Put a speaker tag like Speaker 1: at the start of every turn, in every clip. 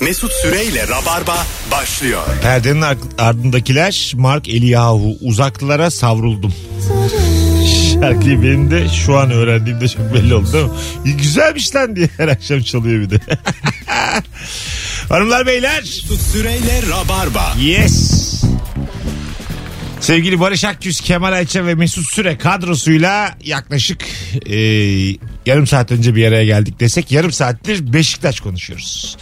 Speaker 1: Mesut Süreyle Rabarba başlıyor.
Speaker 2: Perdenin ar- ardındakiler Mark Eliyahu uzaklara savruldum. Şarkıyı benim de şu an öğrendiğimde çok belli oldu değil mi? İyi, Güzelmiş lan diye her akşam çalıyor bir de. Hanımlar beyler.
Speaker 1: Mesut Süreyle Rabarba.
Speaker 2: Yes. Sevgili Barış Akgüz, Kemal Ayça ve Mesut Süre kadrosuyla yaklaşık e, yarım saat önce bir araya geldik desek yarım saattir Beşiktaş konuşuyoruz.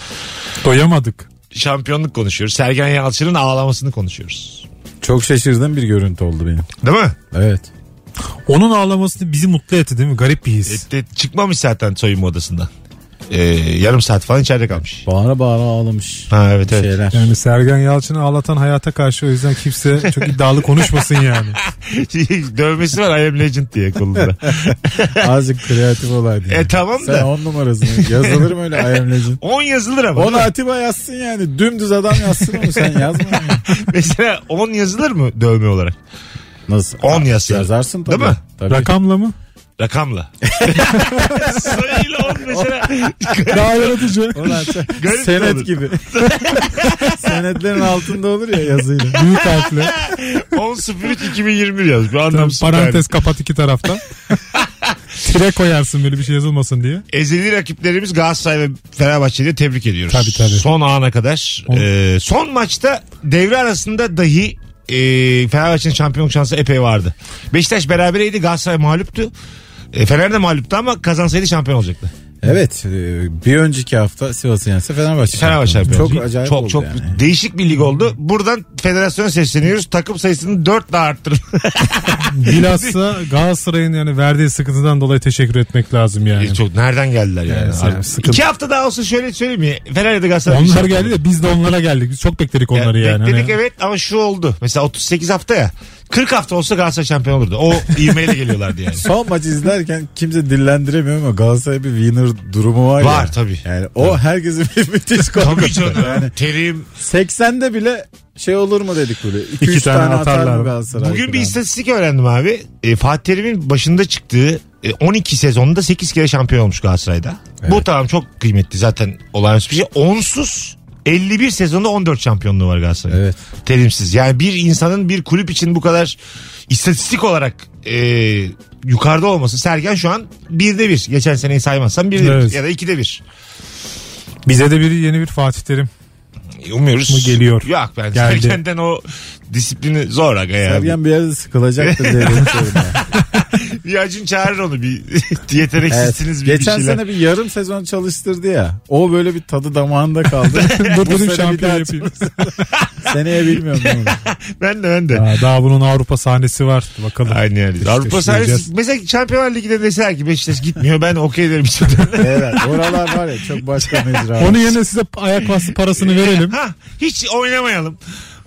Speaker 3: Doyamadık.
Speaker 2: Şampiyonluk konuşuyoruz. Sergen Yalçın'ın ağlamasını konuşuyoruz.
Speaker 4: Çok şaşırdığım bir görüntü oldu benim.
Speaker 2: Değil mi?
Speaker 4: Evet.
Speaker 3: Onun ağlaması bizi mutlu etti değil mi? Garip bir his.
Speaker 2: E, de- çıkmamış zaten soyunma odasından. E, yarım saat falan içeride kalmış.
Speaker 4: Bağıra bağıra ağlamış.
Speaker 2: Ha evet evet.
Speaker 4: Şeyler.
Speaker 3: Yani Sergen Yalçın'ı ağlatan hayata karşı o yüzden kimse çok iddialı konuşmasın yani.
Speaker 2: Dövmesi var I am legend diye kolunda.
Speaker 4: Azıcık kreatif olaydı.
Speaker 2: e tamam
Speaker 4: Sen
Speaker 2: da.
Speaker 4: on numarasın. Yazılır mı öyle I am legend?
Speaker 2: 10 yazılır ama.
Speaker 4: Onu Atiba yazsın yani. Dümdüz adam yazsın onu sen yazma. yani.
Speaker 2: Mesela 10 yazılır mı dövme olarak?
Speaker 4: Nasıl?
Speaker 2: 10 yazsın.
Speaker 4: Yazarsın tabii.
Speaker 2: Değil mi?
Speaker 4: Tabii.
Speaker 3: Rakamla mı?
Speaker 2: Rakamla. Sayıyla 10 mesela.
Speaker 3: Daha yaratıcı.
Speaker 4: Ulan çok-
Speaker 2: Garip olur.
Speaker 4: Senet gibi. Senetlerin altında olur ya yazıyla.
Speaker 3: Büyük harfle.
Speaker 2: 10 03 2021 yaz. Bu anlamsız
Speaker 3: Parantez kapat iki taraftan. Tire koyarsın böyle bir şey yazılmasın diye.
Speaker 2: Ezeli rakiplerimiz Galatasaray ve Fenerbahçe'yi de tebrik ediyoruz.
Speaker 3: Tabii, tabii.
Speaker 2: Son ana kadar.
Speaker 3: On-
Speaker 2: Ee, son maçta devre arasında dahi e, Fenerbahçe'nin şampiyonluk şansı epey vardı. Beşiktaş berabereydi Galatasaray mağluptu. E, Fener de mağluptu ama kazansaydı şampiyon olacaktı.
Speaker 4: Evet. e, Bir önceki hafta Sivas'ın yense Fenerbahçe.
Speaker 2: Fenerbahçe şampiyon.
Speaker 4: Çok acayip
Speaker 2: çok,
Speaker 4: oldu
Speaker 2: çok
Speaker 4: yani.
Speaker 2: değişik bir lig oldu. Buradan federasyona sesleniyoruz. Takım sayısını 4 daha arttırın.
Speaker 3: Bilhassa Galatasaray'ın yani verdiği sıkıntıdan dolayı teşekkür etmek lazım yani.
Speaker 2: E, çok nereden geldiler yani?
Speaker 3: Yani
Speaker 2: Harbi.
Speaker 3: sıkıntı-
Speaker 2: İki hafta daha olsa şöyle söyleyeyim mi? Fener ya da Galatasaray.
Speaker 3: Onlar geldi de biz de onlara geldik. Biz çok bekledik onları yani.
Speaker 2: Bekledik
Speaker 3: Hani-
Speaker 2: evet ama şu oldu. Mesela 38 hafta ya. 40 hafta olsa Galatasaray şampiyon olurdu. O ivmeyle geliyorlardı yani.
Speaker 4: Son maçı izlerken kimse dillendiremiyor ama Galatasaray bir winner durumu var,
Speaker 2: Var
Speaker 4: ya.
Speaker 2: tabii.
Speaker 4: Yani o herkesin bir müthiş
Speaker 2: Tabii
Speaker 4: korkusu.
Speaker 2: canım.
Speaker 4: Yani
Speaker 2: Terim.
Speaker 4: 80'de bile şey olur mu dedik böyle. 2-3
Speaker 3: İki
Speaker 4: tane,
Speaker 3: tane
Speaker 4: atar
Speaker 3: atarlar.
Speaker 4: mı Galatasaray?
Speaker 2: Bugün bir istatistik öğrendim abi. E, Fatih Terim'in başında çıktığı e, 12 sezonda 8 kere şampiyon olmuş Galatasaray'da. Bu tamam çok kıymetli zaten olağanüstü bir şey. Onsuz 51 sezonda 14 şampiyonluğu var Galatasaray'ın.
Speaker 4: Evet.
Speaker 2: Terimsiz. Yani bir insanın bir kulüp için bu kadar istatistik olarak e, yukarıda olması. Sergen şu an birde bir. Geçen seneyi saymazsam birde
Speaker 3: Evet.
Speaker 2: bir ya da ikide bir.
Speaker 3: Bize de bir yeni bir Fatih Terim.
Speaker 2: Umuyoruz.
Speaker 3: Mu geliyor?
Speaker 2: Yok ben
Speaker 3: Geldi.
Speaker 2: Sergen'den o disiplini zor aga ya.
Speaker 4: Sergen bir yerde sıkılacaktır diye düşünüyorum. yani.
Speaker 2: Bir acın çağırır onu bir yeteneksizsiniz
Speaker 4: Evet.
Speaker 2: bir, bir
Speaker 4: Geçen
Speaker 2: şeyler.
Speaker 4: sene bir yarım sezon çalıştırdı ya. O böyle bir tadı damağında kaldı.
Speaker 3: Dur
Speaker 4: Bu
Speaker 3: dedim
Speaker 4: sene bir
Speaker 3: şampiyon
Speaker 4: daha
Speaker 3: yapayım.
Speaker 4: Seneye bilmiyorum. ne olur.
Speaker 2: Ben de ben de.
Speaker 3: Ya daha bunun Avrupa sahnesi var. Bakalım.
Speaker 2: Aynı yani.
Speaker 3: İşte
Speaker 2: Avrupa sahnesi mesela Şampiyonlar Ligi'de deseler ki Beşiktaş gitmiyor ben okey derim için.
Speaker 4: evet. Oralar var ya çok başka mecra.
Speaker 3: Onun yerine size ayak bastı parasını verelim.
Speaker 2: ha, hiç oynamayalım.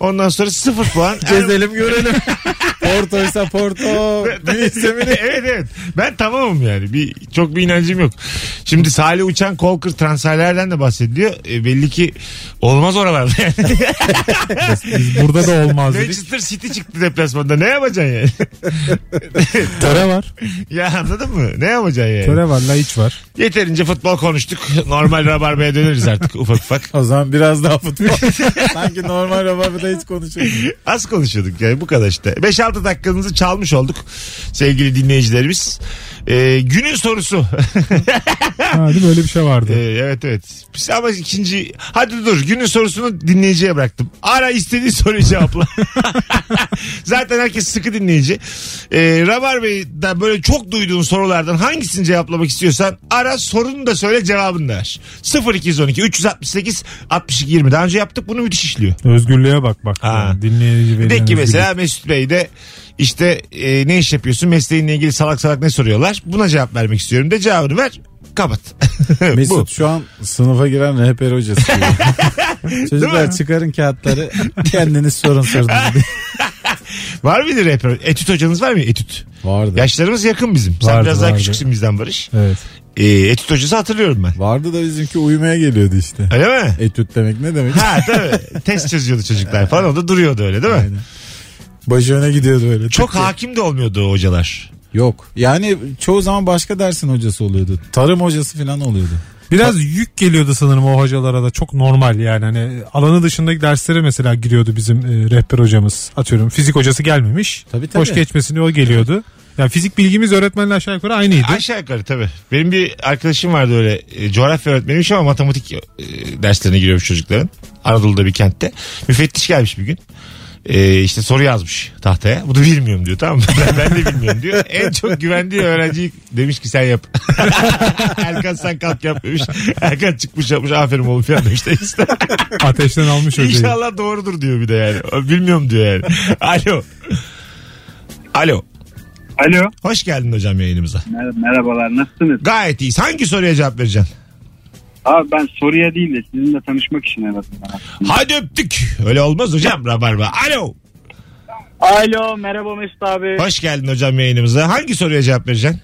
Speaker 2: Ondan sonra sıfır puan.
Speaker 4: Gezelim görelim. Porto. Mi ne?
Speaker 2: evet evet. Ben tamamım yani. Bir çok bir inancım yok. Şimdi Salih Uçan Kolkır transferlerden de bahsediliyor. E, belli ki olmaz oralarda yani.
Speaker 3: Biz burada da olmaz dedik.
Speaker 2: Manchester City çıktı deplasmanda. Ne yapacaksın yani?
Speaker 3: Töre var.
Speaker 2: ya anladın mı? Ne yapacaksın yani?
Speaker 3: Töre var. Laiç var.
Speaker 2: Yeterince futbol konuştuk. Normal rabarbaya döneriz artık ufak ufak.
Speaker 4: O zaman biraz daha futbol. Sanki normal rabarbada hiç konuşuyoruz.
Speaker 2: Az konuşuyorduk yani bu kadar işte. 5-6 dakikanızı çalmış olduk sevgili dinleyicilerimiz. Ee, günün sorusu.
Speaker 3: Ha, değil mi? Öyle bir şey vardı.
Speaker 2: Ee, evet evet. Biz Ama ikinci hadi dur günün sorusunu dinleyiciye bıraktım. Ara istediği soruyu cevapla. Zaten herkes sıkı dinleyici. Ee, Rabar Bey'den böyle çok duyduğun sorulardan hangisini cevaplamak istiyorsan ara sorunu da söyle cevabını da ver. 0212 368 62 20 daha önce yaptık bunu müthiş işliyor.
Speaker 3: Özgürlüğe bak bak.
Speaker 2: Ha.
Speaker 3: Yani dinleyici
Speaker 2: De ki mesela Mesut Bey de işte e, ne iş yapıyorsun mesleğinle ilgili salak salak ne soruyorlar. Buna cevap vermek istiyorum de cevabını ver kapat. Bu.
Speaker 4: Mesut şu an sınıfa giren rehber hocası Çocuklar çıkarın kağıtları kendiniz sorun sorun.
Speaker 2: Var mıydı rehber? Etüt hocanız var mı? Etüt.
Speaker 4: Vardı.
Speaker 2: Yaşlarımız yakın bizim. Sen
Speaker 3: Vardı,
Speaker 2: biraz daha
Speaker 3: vardı.
Speaker 2: küçüksün bizden Barış.
Speaker 3: Evet.
Speaker 2: E, etüt hocası hatırlıyorum ben.
Speaker 4: Vardı da bizimki uyumaya geliyordu işte.
Speaker 2: Öyle mi?
Speaker 4: Etüt demek ne demek?
Speaker 2: ha tabii. Test çözüyordu çocuklar falan. O da duruyordu öyle değil mi?
Speaker 4: Aynen. Başı öne gidiyordu öyle.
Speaker 2: Çok hakim de olmuyordu hocalar.
Speaker 4: Yok. Yani çoğu zaman başka dersin hocası oluyordu. Tarım hocası falan oluyordu.
Speaker 3: Biraz yük geliyordu sanırım o hocalara da çok normal yani hani alanı dışındaki derslere mesela giriyordu bizim e, rehber hocamız atıyorum fizik hocası gelmemiş
Speaker 4: Tabii, tabii.
Speaker 3: boş geçmesini o geliyordu. Yani fizik bilgimiz öğretmenle aşağı yukarı aynıydı.
Speaker 2: Aşağı yukarı tabii. Benim bir arkadaşım vardı öyle e, coğrafya öğretmeniymiş ama matematik e, derslerine giriyormuş çocukların. Anadolu'da bir kentte. Müfettiş gelmiş bir gün. E, işte soru yazmış tahtaya. Bu da bilmiyorum diyor tamam mı? Ben, ben de bilmiyorum diyor. En çok güvendiği öğrenciyi demiş ki sen yap. Erkan sen kalk yap demiş. Erkan çıkmış yapmış aferin oğlum falan demiş. de işte.
Speaker 3: Ateşten almış hocayı.
Speaker 2: İnşallah doğrudur diyor bir de yani. Bilmiyorum diyor yani. Alo. Alo.
Speaker 5: Alo.
Speaker 2: Hoş geldin hocam yayınımıza.
Speaker 5: Mer- Merhabalar nasılsınız?
Speaker 2: Gayet iyiyiz. Hangi soruya cevap vereceksin?
Speaker 5: Abi ben soruya değil de sizinle tanışmak için aradım. ben.
Speaker 2: Hadi öptük. Öyle olmaz hocam Rabarba. Alo.
Speaker 6: Alo merhaba Mesut abi.
Speaker 2: Hoş geldin hocam yayınımıza. Hangi soruya cevap vereceksin?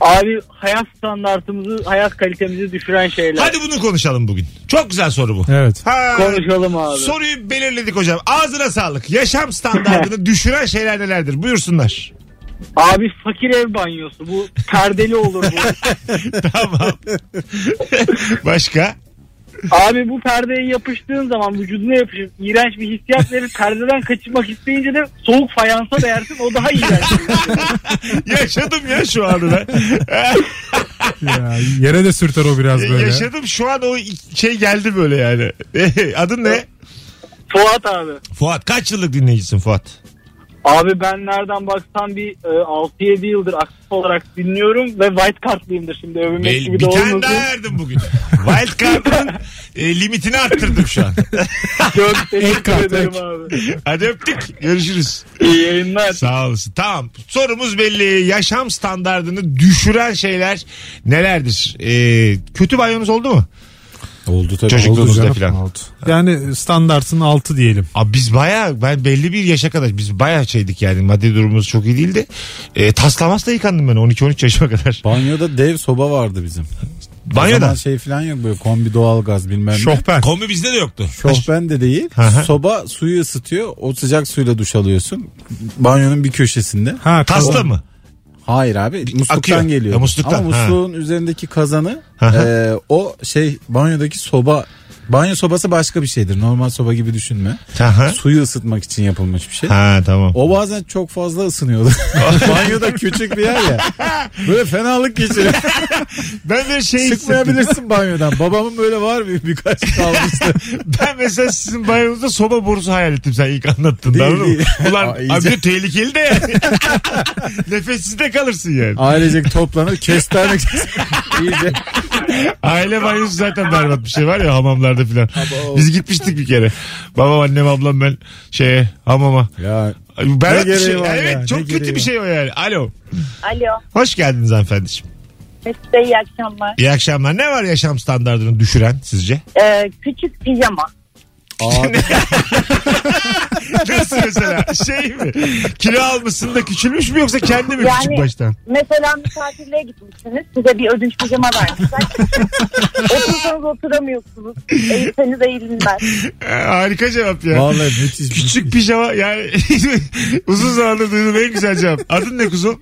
Speaker 6: Abi hayat standartımızı, hayat kalitemizi düşüren şeyler.
Speaker 2: Hadi bunu konuşalım bugün. Çok güzel soru bu.
Speaker 3: Evet.
Speaker 2: Ha,
Speaker 6: Konuşalım abi.
Speaker 2: Soruyu belirledik hocam. Ağzına sağlık. Yaşam standartını düşüren şeyler nelerdir? Buyursunlar.
Speaker 6: Abi fakir ev banyosu bu perdeli olur bu.
Speaker 2: tamam. Başka?
Speaker 6: abi bu perdeye yapıştığın zaman vücuduna yapışıp iğrenç bir hissiyat verir. Perdeden kaçırmak isteyince de soğuk fayansa değersin o daha iğrenç.
Speaker 2: Yaşadım ya şu anı ben.
Speaker 3: Ya, yere de sürter o biraz böyle.
Speaker 2: Yaşadım şu an o şey geldi böyle yani. Adın ne?
Speaker 6: Fuat abi.
Speaker 2: Fuat. Kaç yıllık dinleyicisin Fuat?
Speaker 6: Abi ben nereden baksam bir e, 6-7 yıldır aktif olarak dinliyorum ve white cardlıyımdır şimdi övünmek
Speaker 2: Bel-
Speaker 6: gibi
Speaker 2: bir
Speaker 6: de
Speaker 2: tane
Speaker 6: olmasın.
Speaker 2: daha verdim bugün. Wild Card'ın e, limitini arttırdım şu an.
Speaker 6: Çok teşekkür ederim abi.
Speaker 2: Hadi öptük. Görüşürüz.
Speaker 6: İyi yayınlar.
Speaker 2: Sağ olasın. Tamam. Sorumuz belli. Yaşam standartını düşüren şeyler nelerdir? Ee, kötü banyonuz oldu mu?
Speaker 4: Oldu tabii.
Speaker 2: Çocukluğunuzda
Speaker 3: Canım,
Speaker 2: falan.
Speaker 3: oldu. Yani standartın altı diyelim.
Speaker 2: Abi biz baya ben belli bir yaşa kadar biz baya şeydik yani maddi durumumuz çok iyi değildi. E, taslamazla yıkandım ben 12-13 yaşıma kadar.
Speaker 4: Banyoda dev soba vardı bizim. O
Speaker 2: Banyoda.
Speaker 4: zaman şey falan yok böyle kombi doğalgaz bilmem ne.
Speaker 3: Şofben.
Speaker 2: Kombi bizde de yoktu.
Speaker 4: Şofben de değil. Soba suyu ısıtıyor. O sıcak suyla duş alıyorsun. Banyonun bir köşesinde.
Speaker 3: Ha,
Speaker 2: Tasla
Speaker 3: kazan.
Speaker 2: mı?
Speaker 4: Hayır abi musluktan
Speaker 2: Akıyor.
Speaker 4: geliyor.
Speaker 2: Ha, musluktan,
Speaker 4: Ama musluğun üzerindeki kazanı e, o şey banyodaki soba banyo sobası başka bir şeydir. Normal soba gibi düşünme.
Speaker 2: Aha.
Speaker 4: Suyu ısıtmak için yapılmış bir şey.
Speaker 2: Ha tamam.
Speaker 4: O bazen çok fazla ısınıyordu. Banyoda küçük bir yer ya. Böyle fenalık geçiriyor.
Speaker 2: Ben de şey.
Speaker 4: Çıkmayabilirsin banyodan. Babamın böyle var bir birkaç kalmıştı.
Speaker 2: Ben mesela sizin banyonuzda soba borusu hayal ettim sen ilk anlattığında.
Speaker 4: Değil,
Speaker 2: mı?
Speaker 4: değil.
Speaker 2: Ulan
Speaker 4: Aa,
Speaker 2: abi de tehlikeli de yani. Nefessiz de kalırsın yani.
Speaker 4: Ailecek toplanır kestane iyice.
Speaker 2: Aile banyosu zaten berbat bir şey var ya hamamlarda filan. Biz gitmiştik bir kere. Babam annem ablam ben şeye hamama.
Speaker 4: Ya
Speaker 2: Berbat
Speaker 4: Ne
Speaker 2: bir şey.
Speaker 4: gereği var
Speaker 2: Evet
Speaker 4: ya, ne
Speaker 2: çok kötü
Speaker 4: gereği
Speaker 2: bir
Speaker 4: var?
Speaker 2: şey o yani. Alo.
Speaker 7: Alo.
Speaker 2: Hoş geldiniz hanımefendiciğim.
Speaker 7: Mesut Bey iyi akşamlar.
Speaker 2: İyi akşamlar. Ne var yaşam standartını düşüren sizce?
Speaker 7: Ee, küçük pijama.
Speaker 4: Abi,
Speaker 2: Nasıl mesela? Şey mi? Kilo almışsın da küçülmüş mü yoksa kendi mi
Speaker 7: Yani-
Speaker 2: küçük baştan?
Speaker 7: Mesela misafirliğe gitmişsiniz. Size bir ödünç pijama vermişler. Otursanız oturamıyorsunuz. Eğilseniz eğilinmez.
Speaker 2: Ee, harika cevap ya.
Speaker 4: vallahi müthiş.
Speaker 2: Küçük pijama yani uzun zamandır duyduğum en güzel cevap. Adın ne kuzum?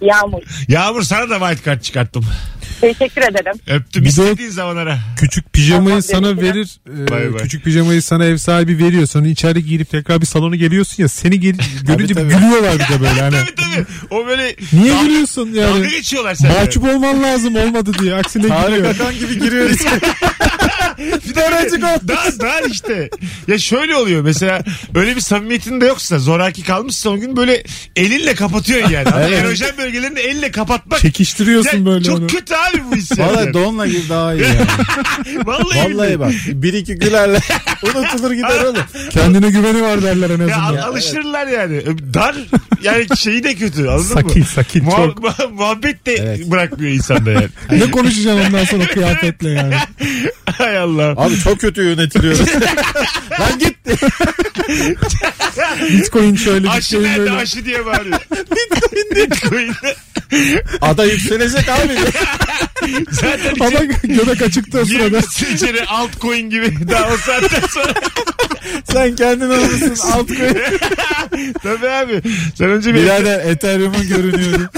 Speaker 7: Yağmur.
Speaker 2: Yağmur sana da white card çıkarttım.
Speaker 7: Teşekkür ederim.
Speaker 2: Öptüm
Speaker 3: Bir de
Speaker 2: istediğin zaman ara.
Speaker 3: Küçük pijamayı
Speaker 7: Tamam,
Speaker 3: sana
Speaker 7: teşekkürler.
Speaker 3: verir. e,
Speaker 2: Bay bay.
Speaker 3: küçük pijamayı sana ev sahibi veriyor. Sonra içeri girip tekrar bir salona geliyorsun ya. Seni geri, görünce
Speaker 4: tabii.
Speaker 3: gülüyorlar bir de böyle. Hani,
Speaker 2: Tabii tabii. O böyle
Speaker 3: niye
Speaker 2: dalga-
Speaker 3: gülüyorsun
Speaker 2: Dalga
Speaker 3: yani?
Speaker 2: geçiyorlar sana.
Speaker 3: Mahcup olman lazım olmadı diye. Aksine
Speaker 4: Tarık
Speaker 3: gülüyor.
Speaker 4: Akan gibi giriyor
Speaker 2: de öğrenci Dar, dar işte. Ya şöyle oluyor mesela öyle bir samimiyetin de yoksa zoraki kalmışsa o gün böyle elinle kapatıyorsun yani.
Speaker 4: Evet.
Speaker 2: Erojen bölgelerini elle kapatmak.
Speaker 3: Çekiştiriyorsun
Speaker 2: Ya
Speaker 3: böyle
Speaker 2: çok
Speaker 3: onu.
Speaker 2: kötü abi bu his.
Speaker 4: Vallahi donla gir daha iyi yani.
Speaker 2: Vallahi,
Speaker 4: Vallahi
Speaker 2: billahi.
Speaker 4: bak bir iki gülerle unutulur gider oğlum.
Speaker 3: Kendine güveni var derler en
Speaker 2: Ya,
Speaker 3: azından.
Speaker 2: al- alışırlar yani. Dar yani şeyi de kötü anladın
Speaker 3: Sakin
Speaker 2: mı?
Speaker 3: sakin
Speaker 2: Muha-
Speaker 3: çok.
Speaker 2: muha- muhabbet de
Speaker 4: Evet.
Speaker 2: bırakmıyor insanda yani.
Speaker 3: Ne konuşacaksın ondan sonra kıyafetle yani.
Speaker 2: Hay Allah.
Speaker 4: Abi çok kötü yönetiliyoruz. Lan git.
Speaker 3: Bitcoin şöyle
Speaker 2: Aşı
Speaker 3: Bitcoin
Speaker 2: nerede
Speaker 3: böyle.
Speaker 2: aşı diye bağırıyor. Bitcoin.
Speaker 4: Ada yükselecek abi.
Speaker 2: Zaten içeri,
Speaker 3: göbek açıktı o sırada.
Speaker 2: girmişsin içeri altcoin gibi. Daha o saatten sonra.
Speaker 4: Sen kendin olmuşsun alt koy.
Speaker 2: Tabii abi. Sen önce bir
Speaker 4: Birader Ethereum'un görünüyordu.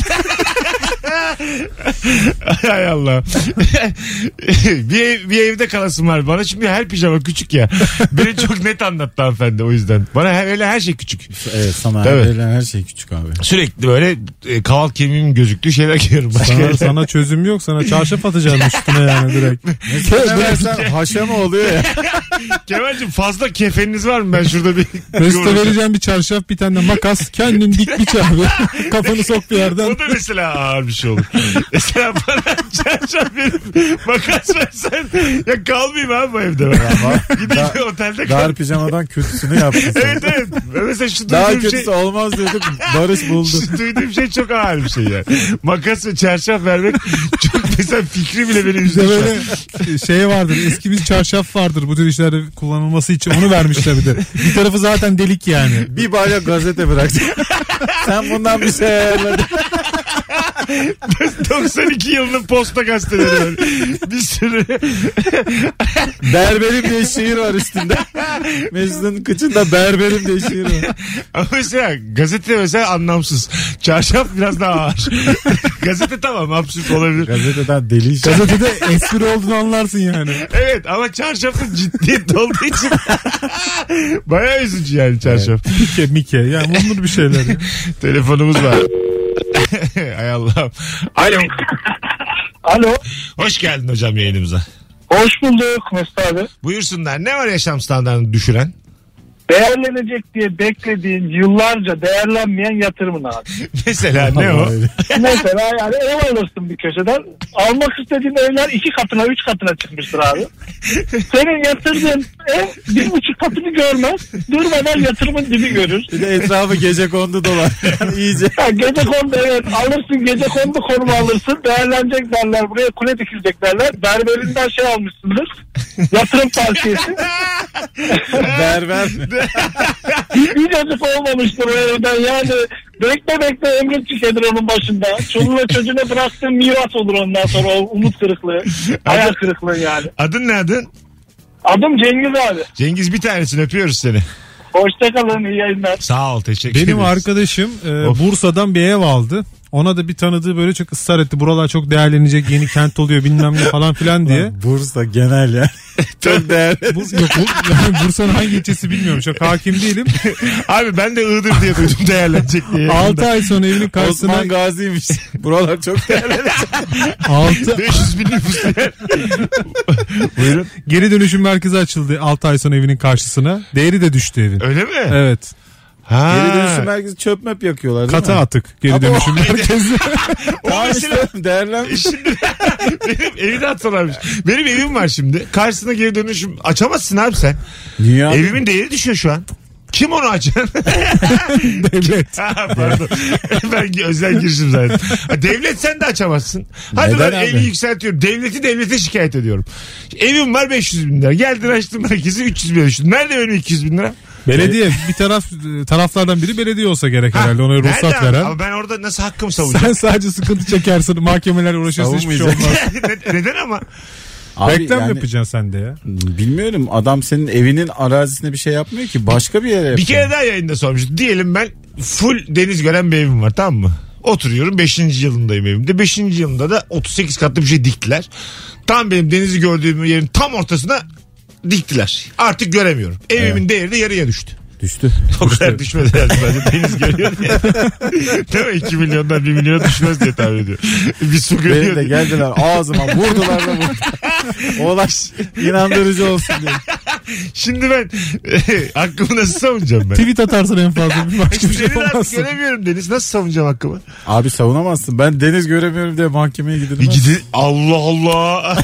Speaker 2: Hay Allah. bir, ev- bir evde kalasım var bana. Çünkü her pijama küçük ya. Beni çok net anlattı hanımefendi o yüzden. Bana her, öyle her şey küçük.
Speaker 4: Evet sana
Speaker 2: Tabii.
Speaker 4: verilen her şey küçük abi.
Speaker 2: Sürekli böyle e, kaval kemiğimin gözüktüğü şeyler giyiyorum. Başka
Speaker 3: Sana,
Speaker 2: yere-
Speaker 3: sana çözüm yok. Sana çarşaf atacağım üstüne yani direkt.
Speaker 4: Versen haşama oluyor ya.
Speaker 2: Kemal'cim fazla kefeniniz var mı? Ben şurada bir...
Speaker 3: Mesut'a vereceğim bir çarşaf bir tane makas. Kendin dik biç abi. Kafanı sok bir yerden.
Speaker 2: O da mesela ağır bir şey olur. mesela bana çarşaf verip makas versen ya kalmayayım abi bu evde ben. Gideyim
Speaker 4: Dar-
Speaker 2: otelde kal.
Speaker 4: Dar pijamadan kötüsünü yaptın sen.
Speaker 2: Evet evet. Mesela şu
Speaker 4: Daha
Speaker 2: duyduğum
Speaker 4: kötüsü
Speaker 2: şey...
Speaker 4: olmaz diyorduk. Barış buldu.
Speaker 2: Şu duyduğum şey çok ağır bir şey yani. Makas ve çarşaf vermek çok mesela fikri bile beni üzdü.
Speaker 3: İşte
Speaker 2: şu an.
Speaker 3: böyle şey vardır. Eski bir çarşaf vardır bu tür işlerde kullanılması için. Onu vermişler bir de. Bir tarafı zaten delik yani.
Speaker 4: Bir balya gazete bıraktı. Sen bundan bir şey ayarladın.
Speaker 2: 92 yılının posta gazeteleri böyle. Bir sürü.
Speaker 4: Berberim diye şiir var üstünde. Mesut'un kıçında berberim diye şiir var.
Speaker 2: Ama mesela gazete mesela anlamsız. Çarşaf biraz daha ağır. gazete tamam absürt olabilir.
Speaker 4: Gazeteden deli iş.
Speaker 3: Gazetede espri olduğunu anlarsın yani.
Speaker 2: Evet ama çarşafta ciddiyet olduğu için bayağı üzücü yani çarşaf.
Speaker 3: Mike Mike. Yani bulunur bir şeyler. ya.
Speaker 2: Telefonumuz var. Hay Allah'ım. Alo.
Speaker 6: Alo.
Speaker 2: Hoş geldin hocam yayınımıza.
Speaker 6: Hoş bulduk Mesut abi.
Speaker 2: Buyursunlar. Ne var yaşam standartını düşüren?
Speaker 6: Değerlenecek diye beklediğin yıllarca değerlenmeyen yatırımın abi.
Speaker 2: Mesela ne o?
Speaker 6: Mesela yani ev alırsın bir köşeden. Almak istediğin evler iki katına üç katına çıkmıştır abi. Senin yatırdığın ev bir buçuk katını görmez. Durmadan yatırımın dibi görür.
Speaker 4: Bir de etrafı gece kondu dolar. İyice.
Speaker 6: Ha, gece kondu evet alırsın gece kondu konumu alırsın. Değerlenecek derler buraya kule dikilecek derler. Berberinden şey almışsındır. Yatırım tavsiyesi.
Speaker 4: Berber.
Speaker 6: Hiç acık olmamıştır o evden yani. Bekle bekle ömrün tükenir onun başında. Çoluğuna çocuğuna bıraktığın miras olur ondan sonra o umut kırıklığı. Hayal kırıklığı yani.
Speaker 2: Adın ne adın?
Speaker 6: Adım Cengiz abi.
Speaker 2: Cengiz bir tanesini öpüyoruz seni.
Speaker 6: Hoşçakalın iyi yayınlar.
Speaker 2: Sağ ol teşekkür
Speaker 3: Benim
Speaker 2: ederiz.
Speaker 3: arkadaşım e,
Speaker 2: Of.
Speaker 3: Bursa'dan bir ev aldı. Ona da bir tanıdığı böyle çok ısrar etti. Buralar çok değerlenecek yeni kent oluyor bilmem ne falan filan diye.
Speaker 4: Bursa genel ya. Çok değerli.
Speaker 3: Bu, yok bu, yani Bursa'nın hangi ilçesi bilmiyorum. Çok hakim değilim.
Speaker 2: Abi ben de Iğdır diye duydum değerlenecek diye.
Speaker 3: 6 ay sonra evinin karşısına
Speaker 4: Osman Gazi'ymiş. Buralar çok değerli.
Speaker 3: 6
Speaker 2: 500 bin nüfus. Buyurun.
Speaker 3: geri dönüşüm merkezi açıldı 6 ay sonra evinin karşısına. Değeri de düştü evin.
Speaker 2: Öyle mi?
Speaker 3: Evet.
Speaker 2: Ha.
Speaker 4: Geri dönüşüm merkezi çöp möp yakıyorlar değil
Speaker 3: Kata
Speaker 4: mi?
Speaker 3: atık geri
Speaker 4: Ama
Speaker 3: dönüşüm merkezi.
Speaker 2: O
Speaker 4: Tamam
Speaker 2: mesela
Speaker 4: işte değerlenmiş.
Speaker 2: Şimdi benim evi de atsalarmış. Benim evim var şimdi. Karşısına geri dönüşüm açamazsın abi sen.
Speaker 4: Niye? abi?
Speaker 2: Evimin değeri düşüyor şu an. Kim onu açan?
Speaker 3: Devlet.
Speaker 2: Ha, Pardon. ben özel girişim zaten. Ha, devlet sen de açamazsın. Hadi
Speaker 4: Neden
Speaker 2: ben
Speaker 4: abi?
Speaker 2: evi yükseltiyorum. Devleti devlete şikayet ediyorum. Evim var 500 bin lira. Geldin açtın merkezi 300 bin lira. Nerede benim 200 bin lira?
Speaker 3: Belediye bir taraf taraflardan biri belediye olsa gerek herhalde ona ruhsat
Speaker 2: Nerede?
Speaker 3: veren.
Speaker 2: Ama ben orada nasıl hakkımı savunacağım?
Speaker 3: Sen sadece sıkıntı çekersin mahkemelerle uğraşırsın hiçbir şey olmaz.
Speaker 2: Ne- Neden ama?
Speaker 4: Abi
Speaker 3: Reklam
Speaker 4: yani
Speaker 3: yapacaksın sen de ya.
Speaker 4: Bilmiyorum adam senin evinin arazisine bir şey yapmıyor ki. Başka bir yere yapıyor.
Speaker 2: Bir kere daha yayında sormuştum. Diyelim ben full deniz gören bir evim var tamam mı? Oturuyorum 5. yılındayım evimde. 5. yılında da 38 katlı bir şey diktiler. Tam benim denizi gördüğüm yerin tam ortasına diktiler. Artık göremiyorum. Evimin değeri de yarıya düştü.
Speaker 4: Düştü.
Speaker 2: O kadar düşmedi herhalde bence. Deniz görüyor diye. Değil mi? 2 milyondan 1 milyona düşmez diye tahmin ediyorum. Bir su
Speaker 4: Benim
Speaker 2: görüyor
Speaker 4: de
Speaker 2: diye.
Speaker 4: geldiler ağzıma vurdular da vurdular. Olay inandırıcı olsun diye.
Speaker 2: Şimdi ben hakkımı nasıl savunacağım ben?
Speaker 3: Tweet atarsın en fazla bir başka bir şey
Speaker 2: artık
Speaker 3: yapamazsın.
Speaker 2: göremiyorum Deniz. Nasıl savunacağım hakkımı?
Speaker 4: Abi savunamazsın. Ben deniz göremiyorum diye mahkemeye
Speaker 2: Bir
Speaker 4: gidilmez.
Speaker 2: gidi Allah Allah.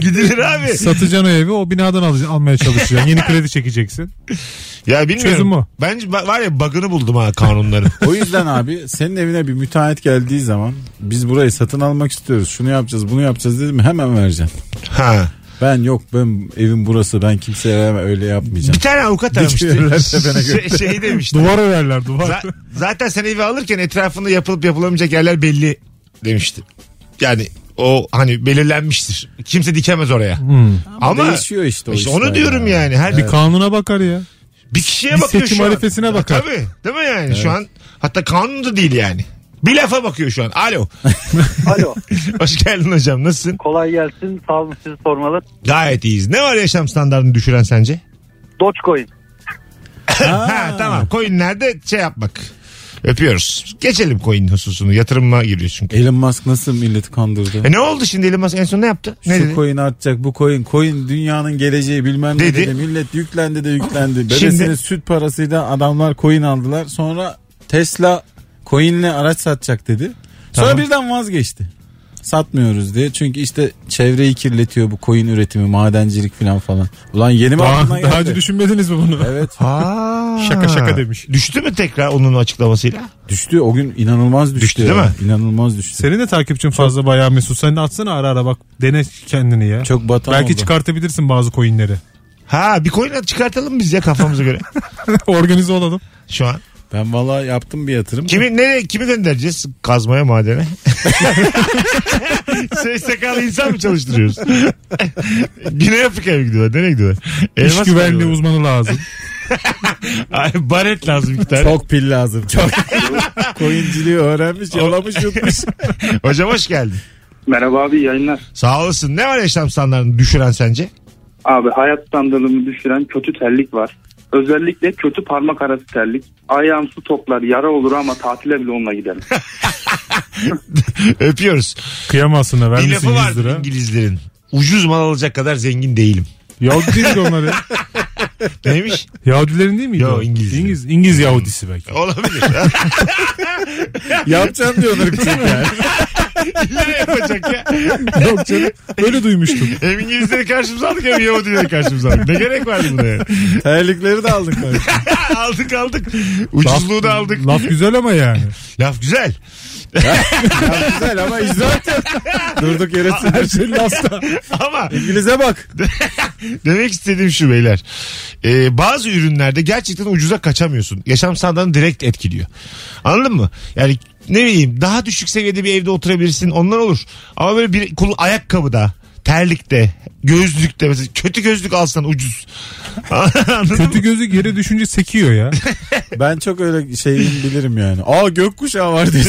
Speaker 2: Gidilir abi.
Speaker 3: Satacaksın o evi o binadan al- almaya çalışacaksın. Yeni kredi çekeceksin.
Speaker 2: Ya bilmiyorum.
Speaker 3: Çözüm o.
Speaker 2: Bence ba- var ya bug'ını buldum ha kanunların.
Speaker 4: O yüzden abi senin evine bir müteahhit geldiği zaman biz burayı satın almak istiyoruz. Şunu yapacağız bunu yapacağız dedim hemen vereceksin.
Speaker 2: ha.
Speaker 4: Ben yok ben evim burası ben kimseye veremem öyle yapmayacağım.
Speaker 2: Bir tane avukat aramıştı. Şey, şey demişti.
Speaker 3: Duvar örerler duvar.
Speaker 2: Za- zaten sen evi alırken etrafında yapılıp yapılamayacak yerler belli demişti. Yani o hani belirlenmiştir. Kimse dikemez oraya.
Speaker 3: Hmm.
Speaker 2: Ama
Speaker 4: Değişiyor işte o
Speaker 2: işte
Speaker 4: işler
Speaker 2: onu diyorum
Speaker 4: ya.
Speaker 2: yani. Her
Speaker 3: Bir kanuna bakar ya.
Speaker 2: Bir kişiye
Speaker 3: bir
Speaker 2: bakıyor
Speaker 3: seçim
Speaker 2: şu an.
Speaker 3: harifesine bakar.
Speaker 2: Tabii. Değil mi yani? Şu an hatta kanun da değil yani. Bir lafa bakıyor şu an. Alo.
Speaker 8: Alo.
Speaker 2: Hoş geldin hocam. Nasılsın?
Speaker 8: Kolay gelsin. Sağ olun sizi sormalı.
Speaker 2: Gayet iyiyiz. Ne var yaşam standartını düşüren sence?
Speaker 8: Dogecoin.
Speaker 2: ha, tamam. Coinlerde şey yapmak. Öpüyoruz. Geçelim coin hususunu. Yatırıma giriyor çünkü.
Speaker 4: Elon Musk nasıl milleti kandırdı?
Speaker 2: E ne oldu şimdi Elon Musk en son ne yaptı? Ne
Speaker 4: Şu
Speaker 2: dedi?
Speaker 4: coin artacak bu coin. Coin dünyanın geleceği bilmem ne
Speaker 2: Dedi.
Speaker 4: dedi. Millet yüklendi de yüklendi. Bebesinin
Speaker 2: Şimdi-
Speaker 4: süt parasıyla adamlar coin aldılar. Sonra Tesla coinle araç satacak dedi. Sonra
Speaker 2: Tamam.
Speaker 4: birden vazgeçti. Satmıyoruz diye. Çünkü işte çevreyi kirletiyor bu coin üretimi, madencilik falan falan. Ulan yeni mi aklına
Speaker 3: Daha,
Speaker 4: geldi?
Speaker 3: daha önce düşünmediniz mi bunu?
Speaker 4: Evet.
Speaker 2: Aa.
Speaker 3: Şaka şaka demiş.
Speaker 2: Düştü mü tekrar onun açıklamasıyla?
Speaker 4: Düştü o gün inanılmaz düştü.
Speaker 2: Düştü değil mi?
Speaker 4: İnanılmaz düştü.
Speaker 3: Senin de takipçin fazla bayağı Mesut. Sen de atsana ara ara bak. Dene kendini ya.
Speaker 4: Çok batan
Speaker 3: Belki
Speaker 4: oldu.
Speaker 3: çıkartabilirsin bazı coinleri.
Speaker 2: Ha bir coin çıkartalım biz ya kafamıza göre.
Speaker 3: Organize olalım.
Speaker 2: Şu an.
Speaker 4: Ben valla yaptım bir yatırım.
Speaker 2: Kimi nereye kimi göndereceğiz? Kazmaya madene. SSK'lı insan mı çalıştırıyoruz? Güney Afrika'ya mı gidiyorlar? Nereye gidiyorlar?
Speaker 3: İş
Speaker 2: Elmas
Speaker 3: güvenliği uzmanı lazım.
Speaker 2: Ay, Baret lazım iki tane.
Speaker 4: Çok pil lazım. Çok. Coinciliği öğrenmiş, yalamış, yutmuş.
Speaker 2: Hocam hoş geldin.
Speaker 5: Merhaba abi yayınlar.
Speaker 2: Sağ olasın. Ne var yaşam standartını düşüren sence?
Speaker 5: Abi hayat standartımı düşüren kötü terlik var. Özellikle kötü parmak arası terlik. Ayağım su toplar yara olur ama tatile bile onunla giderim.
Speaker 2: Öpüyoruz.
Speaker 3: Kıyamazsın da
Speaker 2: Bir
Speaker 3: vermişsin
Speaker 2: lafı
Speaker 3: 100
Speaker 2: var
Speaker 3: lira.
Speaker 2: İngilizlerin. Ucuz mal alacak kadar zengin değilim.
Speaker 3: Yahudi değil onlar ya.
Speaker 2: Neymiş?
Speaker 3: Yahudilerin değil miydi?
Speaker 2: Yo,
Speaker 3: o?
Speaker 2: İngiliz.
Speaker 3: İngiliz, İngiliz Yahudisi belki.
Speaker 2: Olabilir.
Speaker 4: Yapacağım diyor yani.
Speaker 2: ne yapacak ya?
Speaker 3: Yok canım. Öyle duymuştum.
Speaker 2: Hem İngilizleri karşımıza aldık hem Yahudileri karşımıza aldık. Ne gerek vardı buna ya?
Speaker 4: Terlikleri de aldık.
Speaker 2: aldık aldık. Ucuzluğu da aldık.
Speaker 3: Laf güzel ama yani.
Speaker 2: Laf güzel.
Speaker 4: ya güzel ama icraat yok. Durduk yere
Speaker 3: Her şey lafta.
Speaker 2: Ama
Speaker 4: İngiliz'e bak.
Speaker 2: demek istediğim şu beyler. Ee, bazı ürünlerde gerçekten ucuza kaçamıyorsun. Yaşam standartını direkt etkiliyor. Anladın mı? Yani ne bileyim daha düşük seviyede bir evde oturabilirsin onlar olur. Ama böyle bir kul ayakkabıda terlikte, gözlükte mesela kötü gözlük alsan ucuz.
Speaker 3: Kötü gözü geri düşünce sekiyor ya.
Speaker 4: Ben çok öyle şeyim bilirim yani. Aa gökkuşağı var diye.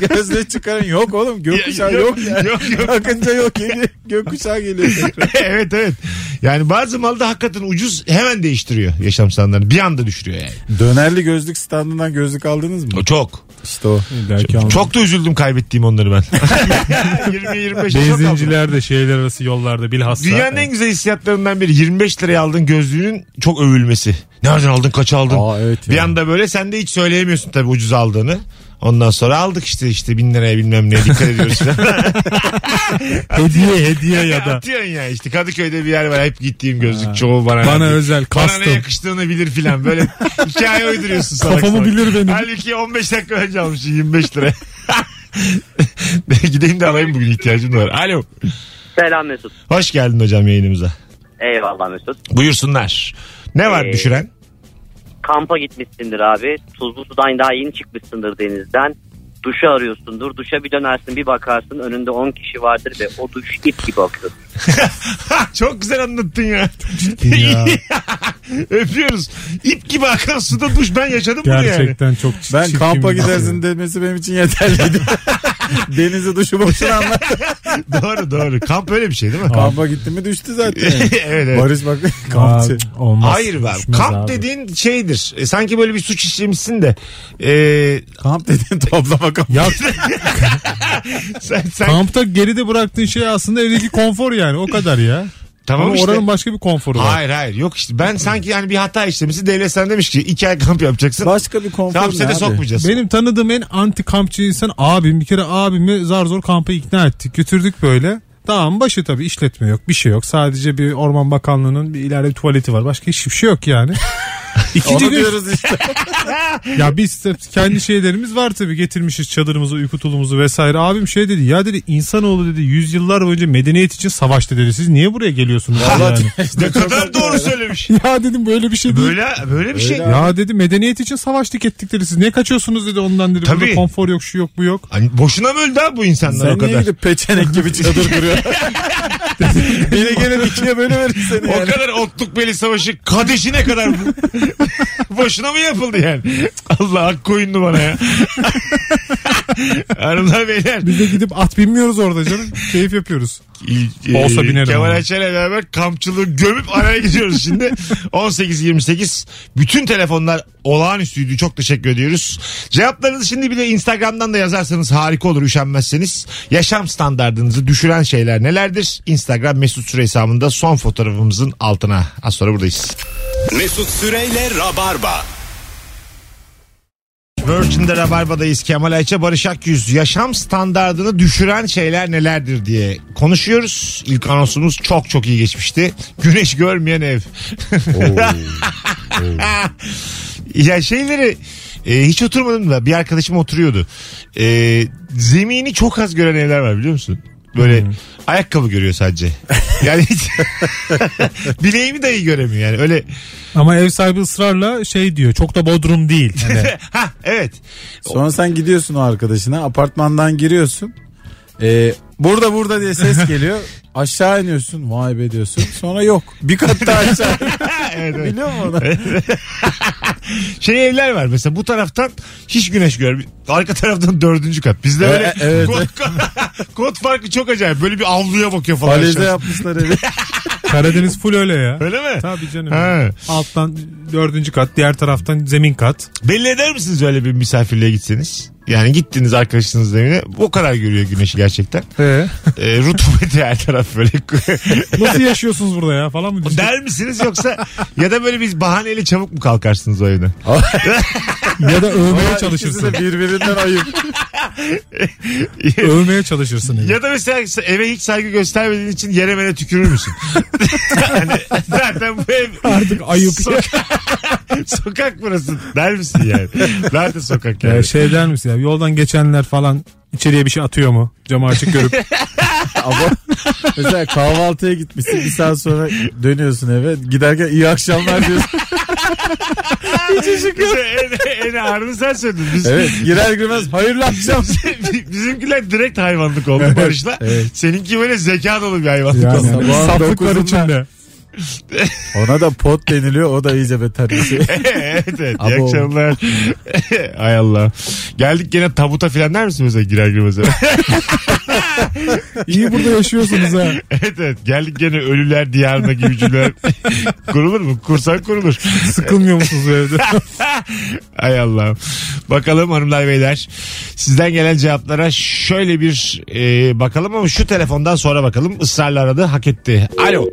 Speaker 4: Gözle çıkarın yok oğlum gökkuşağı
Speaker 2: Yok,
Speaker 4: yok, yani.
Speaker 2: yok, yok.
Speaker 4: Bakınca yok geliyor. Gökkuşağı geliyor
Speaker 2: evet evet. Yani bazı malda hakikaten ucuz hemen değiştiriyor yaşam standartını. Bir anda düşürüyor yani.
Speaker 4: Dönerli gözlük standından gözlük aldınız mı?
Speaker 2: Çok.
Speaker 4: İşte o.
Speaker 3: Belki anladım.
Speaker 2: Çok da üzüldüm kaybettiğim onları ben. 20-25 çok aldım.
Speaker 3: Benzincilerde şeyler arası yollarda bilhassa.
Speaker 2: Dünyanın en güzel hissiyatlarından biri 25 liraya aldığın gözlüğünün çok övülmesi. Nereden aldın kaç aldın?
Speaker 4: Aa evet
Speaker 2: Bir
Speaker 4: ya.
Speaker 2: anda böyle sen de hiç söyleyemiyorsun tabii ucuz aldığını. Ondan sonra aldık işte işte bin liraya bilmem ne dikkat ediyoruz.
Speaker 3: Hediye hediye ya da.
Speaker 2: Atıyorsun ya işte Kadıköy'de bir yer var hep gittiğim gözlük çoğu bana.
Speaker 3: Bana özel
Speaker 2: Bana ne
Speaker 3: custom.
Speaker 2: yakıştığını bilir filan böyle hikaye uyduruyorsun salak
Speaker 3: Kafamı
Speaker 2: salak.
Speaker 3: bilir benim.
Speaker 2: Halbuki 15 dakika önce almışsın 25 lira. Gideyim de alayım bugün ihtiyacım var. Alo.
Speaker 9: Selam Mesut.
Speaker 2: Hoş geldin hocam yayınımıza.
Speaker 9: Eyvallah Mesut.
Speaker 2: Buyursunlar. Ne var
Speaker 9: Ee,
Speaker 2: düşüren?
Speaker 9: Kampa gitmişsindir abi. Tuzlu sudan daha yeni çıkmışsındır denizden. Duşu arıyorsundur. Duşa bir dönersin bir bakarsın önünde 10 kişi vardır ve o duş ip gibi akıyor.
Speaker 2: Çok güzel anlattın ya.
Speaker 3: ya.
Speaker 2: Öpüyoruz. İp gibi akan suda duş ben yaşadım bunu yani.
Speaker 3: Gerçekten çok
Speaker 4: Ben
Speaker 3: çirkin
Speaker 4: kampa
Speaker 3: bir-
Speaker 4: gidersin demesi benim için yeterliydi. Denize duşu boşuna anlat.
Speaker 2: doğru doğru. Kamp öyle bir şey değil mi?
Speaker 4: Kampa gitti mi düştü zaten.
Speaker 2: evet evet.
Speaker 4: Barış bak kampçı.
Speaker 3: olmaz.
Speaker 2: Hayır var.
Speaker 3: Düşmez
Speaker 2: Kamp
Speaker 3: abi.
Speaker 2: dediğin şeydir. E, sanki böyle bir suç işlemişsin de. E,
Speaker 4: Kamp dediğin toplama kamp.
Speaker 3: Ya
Speaker 2: sen, sen,
Speaker 3: kampta geride bıraktığın şey aslında evdeki konfor yani o kadar ya.
Speaker 2: Tamam
Speaker 3: Ama
Speaker 2: işte.
Speaker 3: oranın başka bir konforu var.
Speaker 2: Hayır hayır yok işte ben sanki yani bir hata işlemişsin devlet sana demiş ki iki ay kamp yapacaksın.
Speaker 4: Başka bir konfor ne
Speaker 2: seni sokmayacağız.
Speaker 3: Benim tanıdığım en anti kampçı insan abim. Bir kere abimi zar zor kampa ikna ettik. Götürdük böyle. Tamam başı tabii işletme yok bir şey yok. Sadece bir orman bakanlığının bir ileride bir tuvaleti var. Başka hiçbir şey yok yani. İkinci
Speaker 4: Onu
Speaker 3: gün
Speaker 4: diyoruz işte.
Speaker 3: ya biz kendi şeylerimiz var tabii getirmişiz çadırımızı uyku tulumuzu vesaire. Abim şey dedi ya dedi insanoğlu dedi yüzyıllar boyunca medeniyet için savaştı dedi. Siz niye buraya geliyorsunuz yani?
Speaker 2: ne kadar doğru söylemiş.
Speaker 3: ya dedim böyle bir şey değil.
Speaker 2: Böyle böyle bir şey.
Speaker 3: Ya dedi medeniyet için savaştık ettik dedi. Siz niye kaçıyorsunuz dedi ondan dedi.
Speaker 2: Tabii.
Speaker 3: Burada konfor yok şu yok bu yok.
Speaker 2: Hani boşuna mı öldü abi bu insanlar o
Speaker 4: Sen niye
Speaker 2: kadar?
Speaker 4: gidip peçenek gibi çadır kuruyor? Biri gelir ikiye böyle verir seni
Speaker 2: O
Speaker 4: yani.
Speaker 2: kadar otluk beli savaşı kadeşine kadar bu. Boşuna mı yapıldı yani? Allah hak koyundu bana ya. Hanımlar beyler.
Speaker 3: Biz de gidip at binmiyoruz orada canım. Keyif yapıyoruz.
Speaker 2: e,
Speaker 3: Olsa binerim
Speaker 2: Kemal. Ayça'yla beraber kampçılığı gömüp araya gidiyoruz şimdi. 18-28 bütün telefonlar olağanüstüydü. Çok teşekkür ediyoruz. Cevaplarınızı şimdi bir de Instagram'dan da yazarsanız harika olur üşenmezseniz. Yaşam standartınızı düşüren şeyler nelerdir? Instagram mesut süre hesabında son fotoğrafımızın altına. Az sonra buradayız.
Speaker 1: Mesut Süreyle Rabarba.
Speaker 2: Virgin'de Rabarba'dayız. Kemal Ayça, Barış Akyüz. Yaşam standartını düşüren şeyler nelerdir diye konuşuyoruz. İlk anonsumuz çok çok iyi geçmişti. Güneş görmeyen ev. ya şeyleri e, hiç oturmadım da bir arkadaşım oturuyordu. E, zemini çok az gören evler var biliyor musun? Böyle ayakkabı görüyor sadece. Yani hiç bileğimi dahi göremiyor yani öyle.
Speaker 3: Ama ev sahibi ısrarla şey diyor. Çok da bodrum değil. Hani
Speaker 2: ha evet.
Speaker 4: Sonra sen gidiyorsun o arkadaşına apartmandan giriyorsun. Ee, burada burada diye ses geliyor. Aşağı iniyorsun vay be diyorsun. Sonra yok. Bir kat daha aşağı.
Speaker 2: evet, evet.
Speaker 4: Biliyor musun onu?
Speaker 2: şey evler var mesela bu taraftan hiç güneş görmüyor. Arka taraftan dördüncü kat. Bizde böyle
Speaker 4: E, evet,
Speaker 2: kod, kod farkı çok acayip. Böyle bir avluya bakıyor falan. Aşağı.
Speaker 4: yapmışlar evi.
Speaker 3: Karadeniz full öyle ya.
Speaker 2: Öyle mi?
Speaker 3: Tabii canım.
Speaker 2: Ha.
Speaker 3: Alttan dördüncü kat, diğer taraftan zemin kat.
Speaker 2: Belli eder misiniz öyle bir misafirliğe gitseniz? Yani gittiniz arkadaşınızın evine o kadar görüyor güneşi gerçekten.
Speaker 3: Ee,
Speaker 2: E, rutubeti her taraf böyle.
Speaker 3: nasıl yaşıyorsunuz burada ya falan mı? diyorsun?
Speaker 2: Der misiniz yoksa ya da böyle bir bahaneyle çabuk mu kalkarsınız o evden?
Speaker 3: ya da övmeye çalışırsın.
Speaker 4: de birbirinden ayıp.
Speaker 3: Övmeye çalışırsın. evi.
Speaker 2: Ya da mesela eve hiç saygı göstermediğin için yere mene tükürür müsün? yani zaten bu ev
Speaker 3: Artık ayıp.
Speaker 2: Soka- sokak burası der misin yani? Zaten sokak yani.
Speaker 3: Ya şey der misin ya yoldan geçenler falan içeriye bir şey atıyor mu? Camı açık görüp
Speaker 4: Ama mesela kahvaltıya gitmişsin bir saat sonra dönüyorsun eve. Giderken iyi akşamlar diyorsun.
Speaker 2: Bize en, en ağırını sen söyledin. Biz,
Speaker 4: Evet girer girmez hayırlı akşam.
Speaker 2: Bizimkiler direkt hayvanlık oldu Barış'la.
Speaker 4: Evet.
Speaker 2: Seninki böyle zeka dolu bir hayvanlık
Speaker 3: yani
Speaker 2: oldu.
Speaker 4: Sabahın
Speaker 3: saflık var
Speaker 4: dokuzunda-
Speaker 3: içinde.
Speaker 4: Ona da pot deniliyor o da iyice beter bir şey.
Speaker 2: evet evet. İyi
Speaker 4: Abo.
Speaker 2: akşamlar. Ay Allah. Geldik gene tabuta filan der misin mesela girer girmez?
Speaker 3: İyi burada yaşıyorsunuz ha.
Speaker 2: evet evet. Geldik gene ölüler diyarına gibi cümleler. kurulur mu? Kursan kurulur.
Speaker 3: Sıkılmıyor musunuz evde?
Speaker 2: Ay Allah'ım. Bakalım hanımlar beyler. Sizden gelen cevaplara şöyle bir e, bakalım ama şu telefondan sonra bakalım. Israrla aradı hak etti. Alo.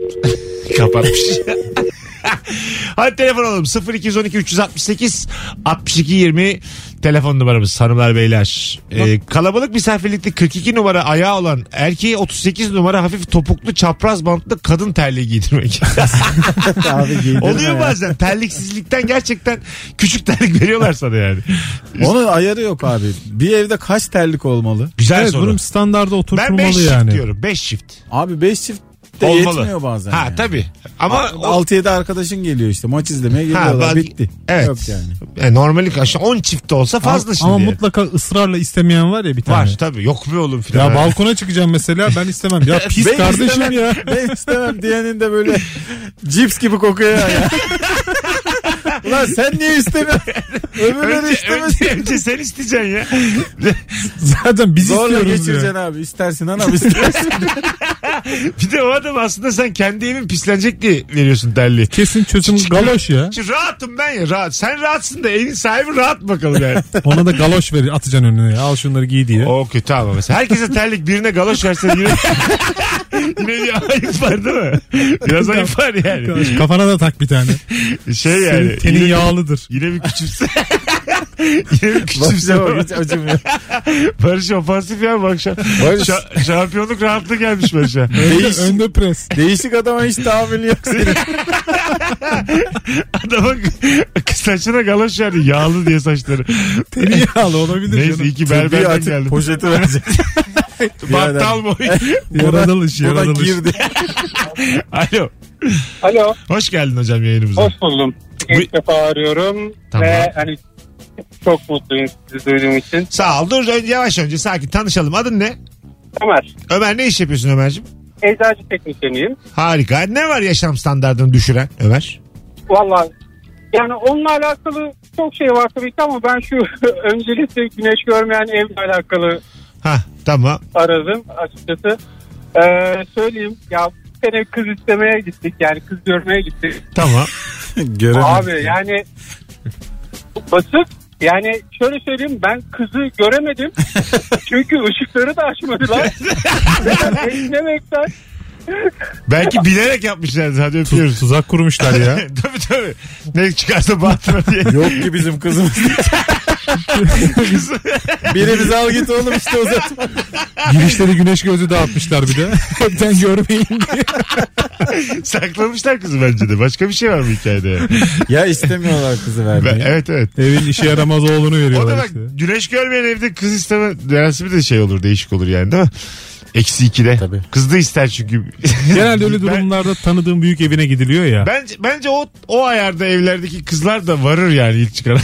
Speaker 2: Kapatmış. Hadi telefon alalım. 0212 368 62 20 telefon numaramız hanımlar beyler. Ee, kalabalık misafirlikte 42 numara ayağı olan erkeğe 38 numara hafif topuklu çapraz bantlı kadın terliği giydirmek.
Speaker 4: Abi
Speaker 2: Oluyor
Speaker 4: ya.
Speaker 2: bazen terliksizlikten gerçekten küçük terlik veriyorlar sana yani.
Speaker 4: Onun ayarı yok abi. Bir evde kaç terlik olmalı?
Speaker 2: Güzel
Speaker 3: evet
Speaker 2: soru.
Speaker 3: bunun standarda
Speaker 2: Ben 5
Speaker 3: oturtulmalı
Speaker 2: çift
Speaker 3: yani.
Speaker 2: diyorum. 5 çift.
Speaker 4: Abi 5 çift de
Speaker 2: Olmalı.
Speaker 4: yetmiyor bazen.
Speaker 2: Ha
Speaker 4: yani.
Speaker 2: tabii. Ama o-
Speaker 4: 6-7 arkadaşın geliyor işte maç izlemeye geliyorlar
Speaker 2: bak-
Speaker 4: bitti.
Speaker 2: Evet.
Speaker 4: Yok yani.
Speaker 2: yani normali karşı 10 çift de olsa fazla
Speaker 3: ama,
Speaker 2: şimdi.
Speaker 3: ama mutlaka ısrarla istemeyen var ya bir tane.
Speaker 2: Var tabii. Yok be oğlum filan.
Speaker 3: Ya balkona çıkacağım mesela ben istemem. Ya pis
Speaker 4: Ben
Speaker 3: kardeşim
Speaker 4: istemem,
Speaker 3: ya.
Speaker 4: Ben istemem diyenin de böyle cips gibi kokuyor ya. Ulan sen niye istemiyorsun? Öbürleri
Speaker 2: Önce,
Speaker 4: istemesin.
Speaker 2: önce, önce sen isteyeceksin ya.
Speaker 3: Zaten biz
Speaker 4: Zorla
Speaker 3: istiyoruz
Speaker 4: geçireceksin
Speaker 3: ya.
Speaker 4: abi. İstersin anam istersin.
Speaker 2: Bir de o adam aslında sen kendi evin pislenecek diye veriyorsun terliği.
Speaker 3: Kesin çözüm galoş ya.
Speaker 2: Şimdi rahatım ben ya rahat. Sen rahatsın da evin sahibi rahat bakalım yani.
Speaker 3: Ona da galoş verir atacaksın önüne. Al şunları giy diye.
Speaker 2: o kötü ama mesela. Herkese terlik birine galoş versen yine, yine bir ayıp var değil mi? Biraz ayıp var yani.
Speaker 3: Kafana da tak bir tane.
Speaker 2: Şey
Speaker 3: Senin
Speaker 2: yani.
Speaker 3: tenin
Speaker 2: yine,
Speaker 3: yağlıdır.
Speaker 2: yine bir küçümse. yine bir küçümse.
Speaker 4: Bak hiç acımıyor.
Speaker 2: Barış ofansif ya bu akşam.
Speaker 4: Barış.
Speaker 2: Şa- şampiyonluk rahatlığı gelmiş Barış'a.
Speaker 3: Önde, önde pres.
Speaker 4: Değişik adama hiç tahammülü yok senin.
Speaker 2: Adama saçına galoş verdi. Yağlı diye saçları.
Speaker 3: Teni yağlı olabilir
Speaker 2: Neyse
Speaker 3: canım.
Speaker 2: iyi ki berberden geldim.
Speaker 4: poşeti verecek.
Speaker 2: Battal boy.
Speaker 3: Yaratılış
Speaker 4: Bu da
Speaker 3: yaratılış.
Speaker 4: girdi.
Speaker 2: Alo.
Speaker 6: Alo.
Speaker 2: Hoş geldin hocam yayınımıza.
Speaker 6: Hoş buldum.
Speaker 2: Bu-
Speaker 6: İlk defa arıyorum
Speaker 2: Tamam.
Speaker 6: ve hani çok mutluyum sizi duyduğum için.
Speaker 2: Sağ ol. Dur önce yavaş önce sakin tanışalım. Adın ne?
Speaker 6: Ömer,
Speaker 2: Ömer ne iş yapıyorsun Ömer'cim?
Speaker 6: eczacı teknisyeniyim.
Speaker 2: Harika. Ne var yaşam standartını düşüren Ömer?
Speaker 6: Valla
Speaker 10: Yani onunla alakalı çok şey var tabii ki ama ben şu öncelikle güneş görmeyen evle alakalı
Speaker 2: Ha tamam.
Speaker 10: aradım açıkçası. Ee, söyleyeyim ya bir sene kız istemeye gittik yani kız görmeye gittik.
Speaker 2: Tamam.
Speaker 4: Göremedim.
Speaker 10: Abi yani basit yani şöyle söyleyeyim ben kızı göremedim. Çünkü ışıkları da açmadılar. Beklemekten
Speaker 2: Belki bilerek yapmışlardı. Hadi öpüyoruz.
Speaker 3: Tuzak kurmuşlar ya.
Speaker 2: tabii tabii. Ne çıkarsa batma diye.
Speaker 4: Yok ki bizim kızımız. Biri bizi al git oğlum işte uzatma.
Speaker 3: Girişleri güneş gözü dağıtmışlar bir de. ben görmeyeyim diye.
Speaker 2: Saklamışlar kızı bence de. Başka bir şey var mı hikayede? yani?
Speaker 4: Ya istemiyorlar kızı
Speaker 2: Ben-
Speaker 4: vermeyi.
Speaker 2: evet evet.
Speaker 3: Evin işe yaramaz oğlunu
Speaker 2: O da
Speaker 3: veriyorlar
Speaker 2: bak
Speaker 3: işte.
Speaker 2: güneş görmeyen evde kız isteme dersi bir de şey olur değişik olur yani değil mi? Eksi ikide.
Speaker 4: Tabii.
Speaker 2: Kız da ister çünkü.
Speaker 3: Genelde öyle
Speaker 2: Ben-
Speaker 3: durumlarda tanıdığım büyük evine gidiliyor ya.
Speaker 2: Bence, bence o, o ayarda evlerdeki kızlar da varır yani ilk çıkan.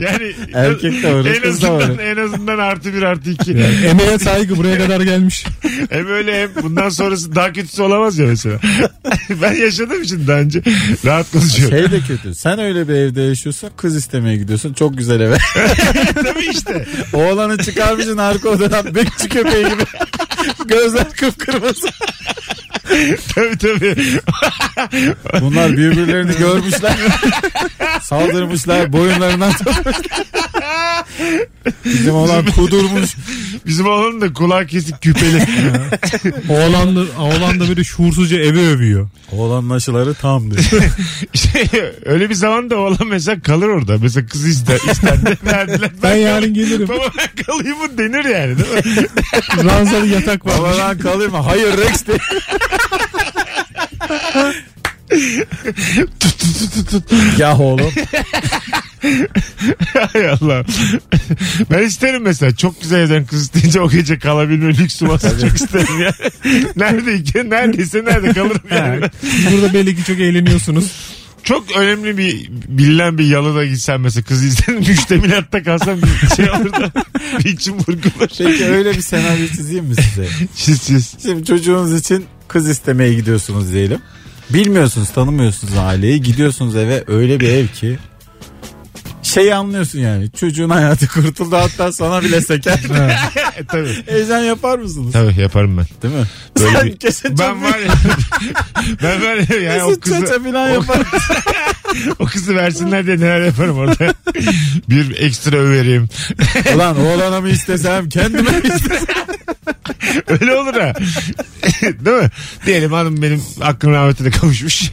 Speaker 2: yani
Speaker 4: Erkek de varır,
Speaker 2: en
Speaker 4: kız da
Speaker 2: azından,
Speaker 4: varır.
Speaker 2: en azından artı bir artı iki.
Speaker 3: Yani emeğe saygı buraya kadar gelmiş.
Speaker 2: hem öyle hem bundan sonrası daha kötüsü olamaz ya mesela. ben yaşadığım için daha önce rahat konuşuyorum.
Speaker 4: Şey de kötü. Sen öyle bir evde yaşıyorsun. Kız istemeye gidiyorsun. Çok güzel eve.
Speaker 2: Tabii işte.
Speaker 4: Oğlanı çıkarmışsın arka odadan bekçi köpeği gibi. Gözler kıpkırmızı.
Speaker 2: Tabii tabii.
Speaker 4: Bunlar birbirlerini görmüşler. Saldırmışlar. Boyunlarından tutmuşlar. Bizim olan kudurmuş.
Speaker 2: Bizim oğlanın da kulağı kesik küpeli.
Speaker 3: Oğlan da, oğlan da böyle şuursuzca evi övüyor.
Speaker 4: Oğlanın aşıları tam diyor.
Speaker 2: İşte öyle bir zaman da oğlan mesela kalır orada. Mesela kızı ister, istendi verdiler.
Speaker 3: Ben yarın gelirim.
Speaker 2: Baba ben kalayım mı denir yani değil mi?
Speaker 3: Ranzalı yatak var.
Speaker 4: Baba ben kalayım mı? Hayır Rex de. Ya oğlum.
Speaker 2: Hay Allah. Ben isterim mesela. Çok güzel evden kız isteyince o gece kalabilme lüksüm olsa çok isterim ya. Neredeyken neredeyse nerede kalırım yani.
Speaker 3: Burada belli ki çok eğleniyorsunuz.
Speaker 2: Çok önemli bir bilinen bir yalıda gitsen mesela kız izledim müştemilatta kalsam bir şey olur da bir içim burkulur.
Speaker 4: Peki öyle bir senaryo çizeyim mi size?
Speaker 2: Çiz çiz.
Speaker 4: Şimdi çocuğunuz için kız istemeye gidiyorsunuz diyelim. Bilmiyorsunuz, tanımıyorsunuz aileyi. Gidiyorsunuz eve öyle bir ev ki şeyi anlıyorsun yani. Çocuğun hayatı kurtuldu hatta sana bile seker.
Speaker 2: E, tabii.
Speaker 4: Heyecan yapar mısınız?
Speaker 2: Tabii yaparım ben.
Speaker 4: Değil mi?
Speaker 2: Böyle
Speaker 4: Sen
Speaker 2: bir-
Speaker 4: kesin
Speaker 2: Ben var ya ben var ya yani o kızı
Speaker 4: falan yapar.
Speaker 2: o kızı versinler diye neler yaparım orada. bir ekstra överim.
Speaker 4: Ulan oğlana mı istesem kendime mi istesem?
Speaker 2: Öyle olur ha. Değil mi? Diyelim hanım benim hakkım rahmetine kavuşmuş.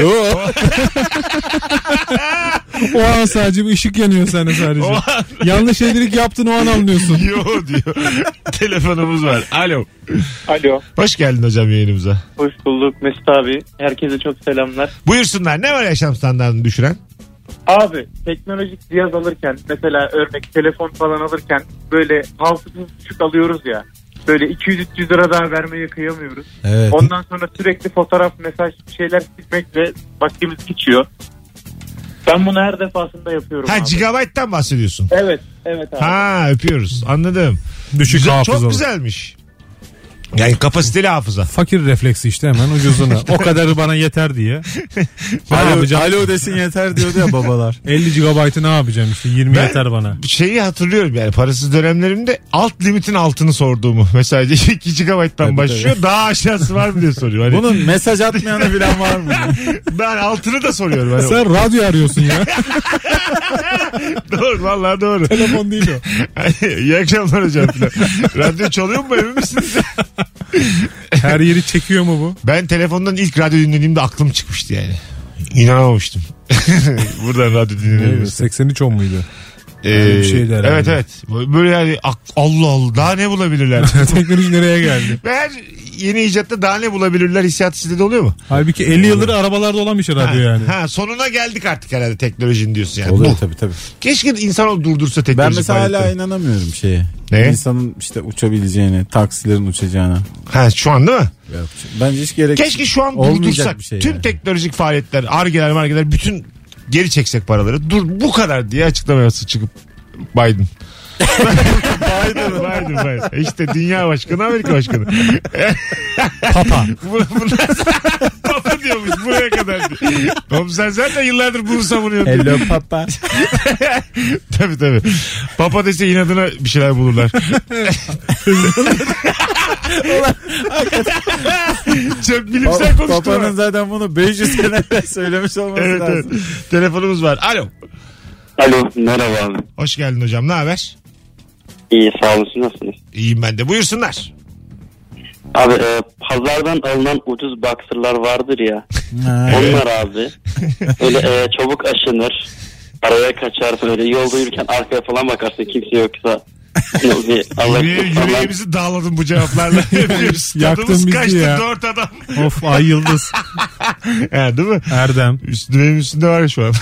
Speaker 4: Yok.
Speaker 3: O an sadece bir ışık yanıyor sende sadece.
Speaker 2: O an-
Speaker 3: Yanlış şeylik yaptın o an anlıyorsun.
Speaker 2: Yo diyor. Telefonumuz var. Alo.
Speaker 10: Alo.
Speaker 2: Hoş geldin hocam yayınımıza.
Speaker 10: Hoş bulduk Mesut abi. Herkese çok selamlar.
Speaker 2: Buyursunlar. Ne var yaşam standartını düşüren?
Speaker 10: Abi teknolojik cihaz alırken mesela örnek telefon falan alırken böyle hafızasız küçük alıyoruz ya. Böyle 200-300 lira daha vermeye kıyamıyoruz.
Speaker 4: Evet.
Speaker 10: Ondan sonra sürekli fotoğraf, mesaj bir şeyler silmekle vaktimiz geçiyor. Ben bunu her defasında yapıyorum
Speaker 2: Ha
Speaker 10: abi.
Speaker 2: gigabayttan bahsediyorsun.
Speaker 10: Evet, evet abi.
Speaker 2: Ha öpüyoruz. Anladım.
Speaker 3: Düşük
Speaker 2: Güzel,
Speaker 3: hafızalı.
Speaker 2: çok güzelmiş. Yani kapasiteli hafıza.
Speaker 3: Fakir refleksi işte hemen ucuzunu. O kadarı bana yeter diye. Ne
Speaker 4: Alo,
Speaker 3: yapacağım?
Speaker 4: alo desin yeter diyordu ya babalar.
Speaker 3: 50 GB'ı ne yapacağım işte 20
Speaker 2: Ben-
Speaker 3: yeter bana.
Speaker 2: Şeyi hatırlıyorum yani parasız dönemlerimde alt limitin altını sorduğumu. Mesela 2 GB'dan başlıyor. Daha aşağısı var mı diye soruyor. Hani
Speaker 4: Bunun mesaj atmayanı bilen var mı?
Speaker 2: ben altını da soruyorum. Hani
Speaker 3: Sen radyo arıyorsun ya.
Speaker 2: doğru vallahi doğru.
Speaker 3: Telefon değil o.
Speaker 2: İyi akşamlar hocam. Radyo çalıyor mu emin misiniz?
Speaker 3: Her yeri çekiyor mu bu?
Speaker 2: Ben telefondan ilk radyo dinlediğimde aklım çıkmıştı yani. İnanamamıştım. Buradan radyo dinledim.
Speaker 3: 83 10 muydu?
Speaker 2: Ee,
Speaker 3: herhalde.
Speaker 2: evet evet. Böyle yani Allah Allah daha ne bulabilirler?
Speaker 3: Teknoloji nereye geldi?
Speaker 2: Her yeni icatta daha ne bulabilirler hissiyatı sizde de oluyor mu?
Speaker 3: Halbuki 50 yıldır arabalarda olan bir şey radyo
Speaker 2: ha,
Speaker 3: yani.
Speaker 2: ha, sonuna geldik artık herhalde teknolojinin diyorsun yani.
Speaker 4: Oluyor
Speaker 2: Bu.
Speaker 4: tabii tabii.
Speaker 2: Keşke insan durdursa teknoloji
Speaker 4: Ben mesela hala
Speaker 2: faaliyetleri.
Speaker 4: inanamıyorum şeye.
Speaker 2: Neye?
Speaker 4: İnsanın işte uçabileceğine, taksilerin uçacağına.
Speaker 2: Ha şu an değil mi?
Speaker 4: Yok. Bence hiç gerek
Speaker 2: Keşke şu an
Speaker 4: olmayacak
Speaker 2: durdursak.
Speaker 4: bir şey
Speaker 2: Tüm
Speaker 4: yani.
Speaker 2: teknolojik faaliyetler, argeler margeler bütün geri çeksek paraları. Dur bu kadar diye açıklama yapsa çıkıp Biden. Biden. Biden, Biden. İşte dünya başkanı Amerika başkanı.
Speaker 3: Papa.
Speaker 2: Bu- Bunlar diyormuş buraya kadar. Oğlum sen zaten yıllardır bunu savunuyorsun.
Speaker 4: Hello papa.
Speaker 2: tabii tabii. Papa dese inadına bir şeyler bulurlar. Çok bilimsel konuştu.
Speaker 4: Papanın zaten bunu 500 sene evvel söylemiş olması
Speaker 2: Evet, evet.
Speaker 4: lazım.
Speaker 2: Telefonumuz var. Alo.
Speaker 11: Alo merhaba abi.
Speaker 2: Hoş geldin hocam. Ne haber?
Speaker 11: İyi sağ siz nasılsınız?
Speaker 2: İyiyim ben de. Buyursunlar.
Speaker 11: Abi e, pazardan alınan ucuz boxerlar vardır ya. Onlar abi. Öyle e, çabuk aşınır. Araya kaçar böyle yolda yürürken arkaya falan bakarsın kimse yoksa. Allah
Speaker 2: Yüreği, yüreğimizi dağladın bu cevaplarla.
Speaker 3: Yaktın bizi
Speaker 2: kaçtı
Speaker 3: ya.
Speaker 2: dört adam.
Speaker 3: Of ay yıldız.
Speaker 2: ha, değil mi?
Speaker 3: Erdem.
Speaker 2: Üstü, benim üstünde var ya şu an.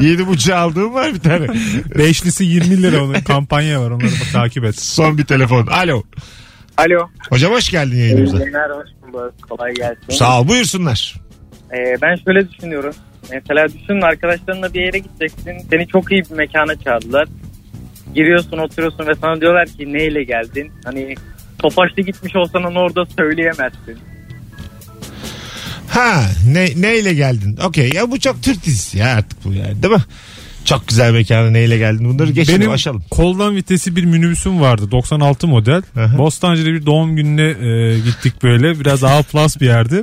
Speaker 2: Yedi buçuğu aldığım var bir tane.
Speaker 3: Beşlisi 20 lira onun kampanya var onları bak, takip et.
Speaker 2: Son bir telefon. Alo.
Speaker 10: Alo.
Speaker 2: Hocam hoş geldin yayınımıza.
Speaker 10: Günler hoş bulduk. Kolay gelsin.
Speaker 2: Sağ ol buyursunlar.
Speaker 10: Ee, ben şöyle düşünüyorum. Mesela düşünün arkadaşlarınla bir yere gideceksin. Seni çok iyi bir mekana çağırdılar. Giriyorsun oturuyorsun ve sana diyorlar ki neyle geldin? Hani Tofaş'ta gitmiş olsan onu orada söyleyemezsin.
Speaker 2: Ha ne, neyle geldin? Okey ya bu çok Türk dizisi ya artık bu yani değil mi? Çok güzel mekana neyle geldin? Bunları geçelim
Speaker 3: Benim
Speaker 2: aşalım.
Speaker 3: koldan vitesi bir minibüsüm vardı 96 model.
Speaker 2: Aha.
Speaker 3: Bostancı'da bir doğum gününe e, gittik böyle biraz A plus bir yerdi.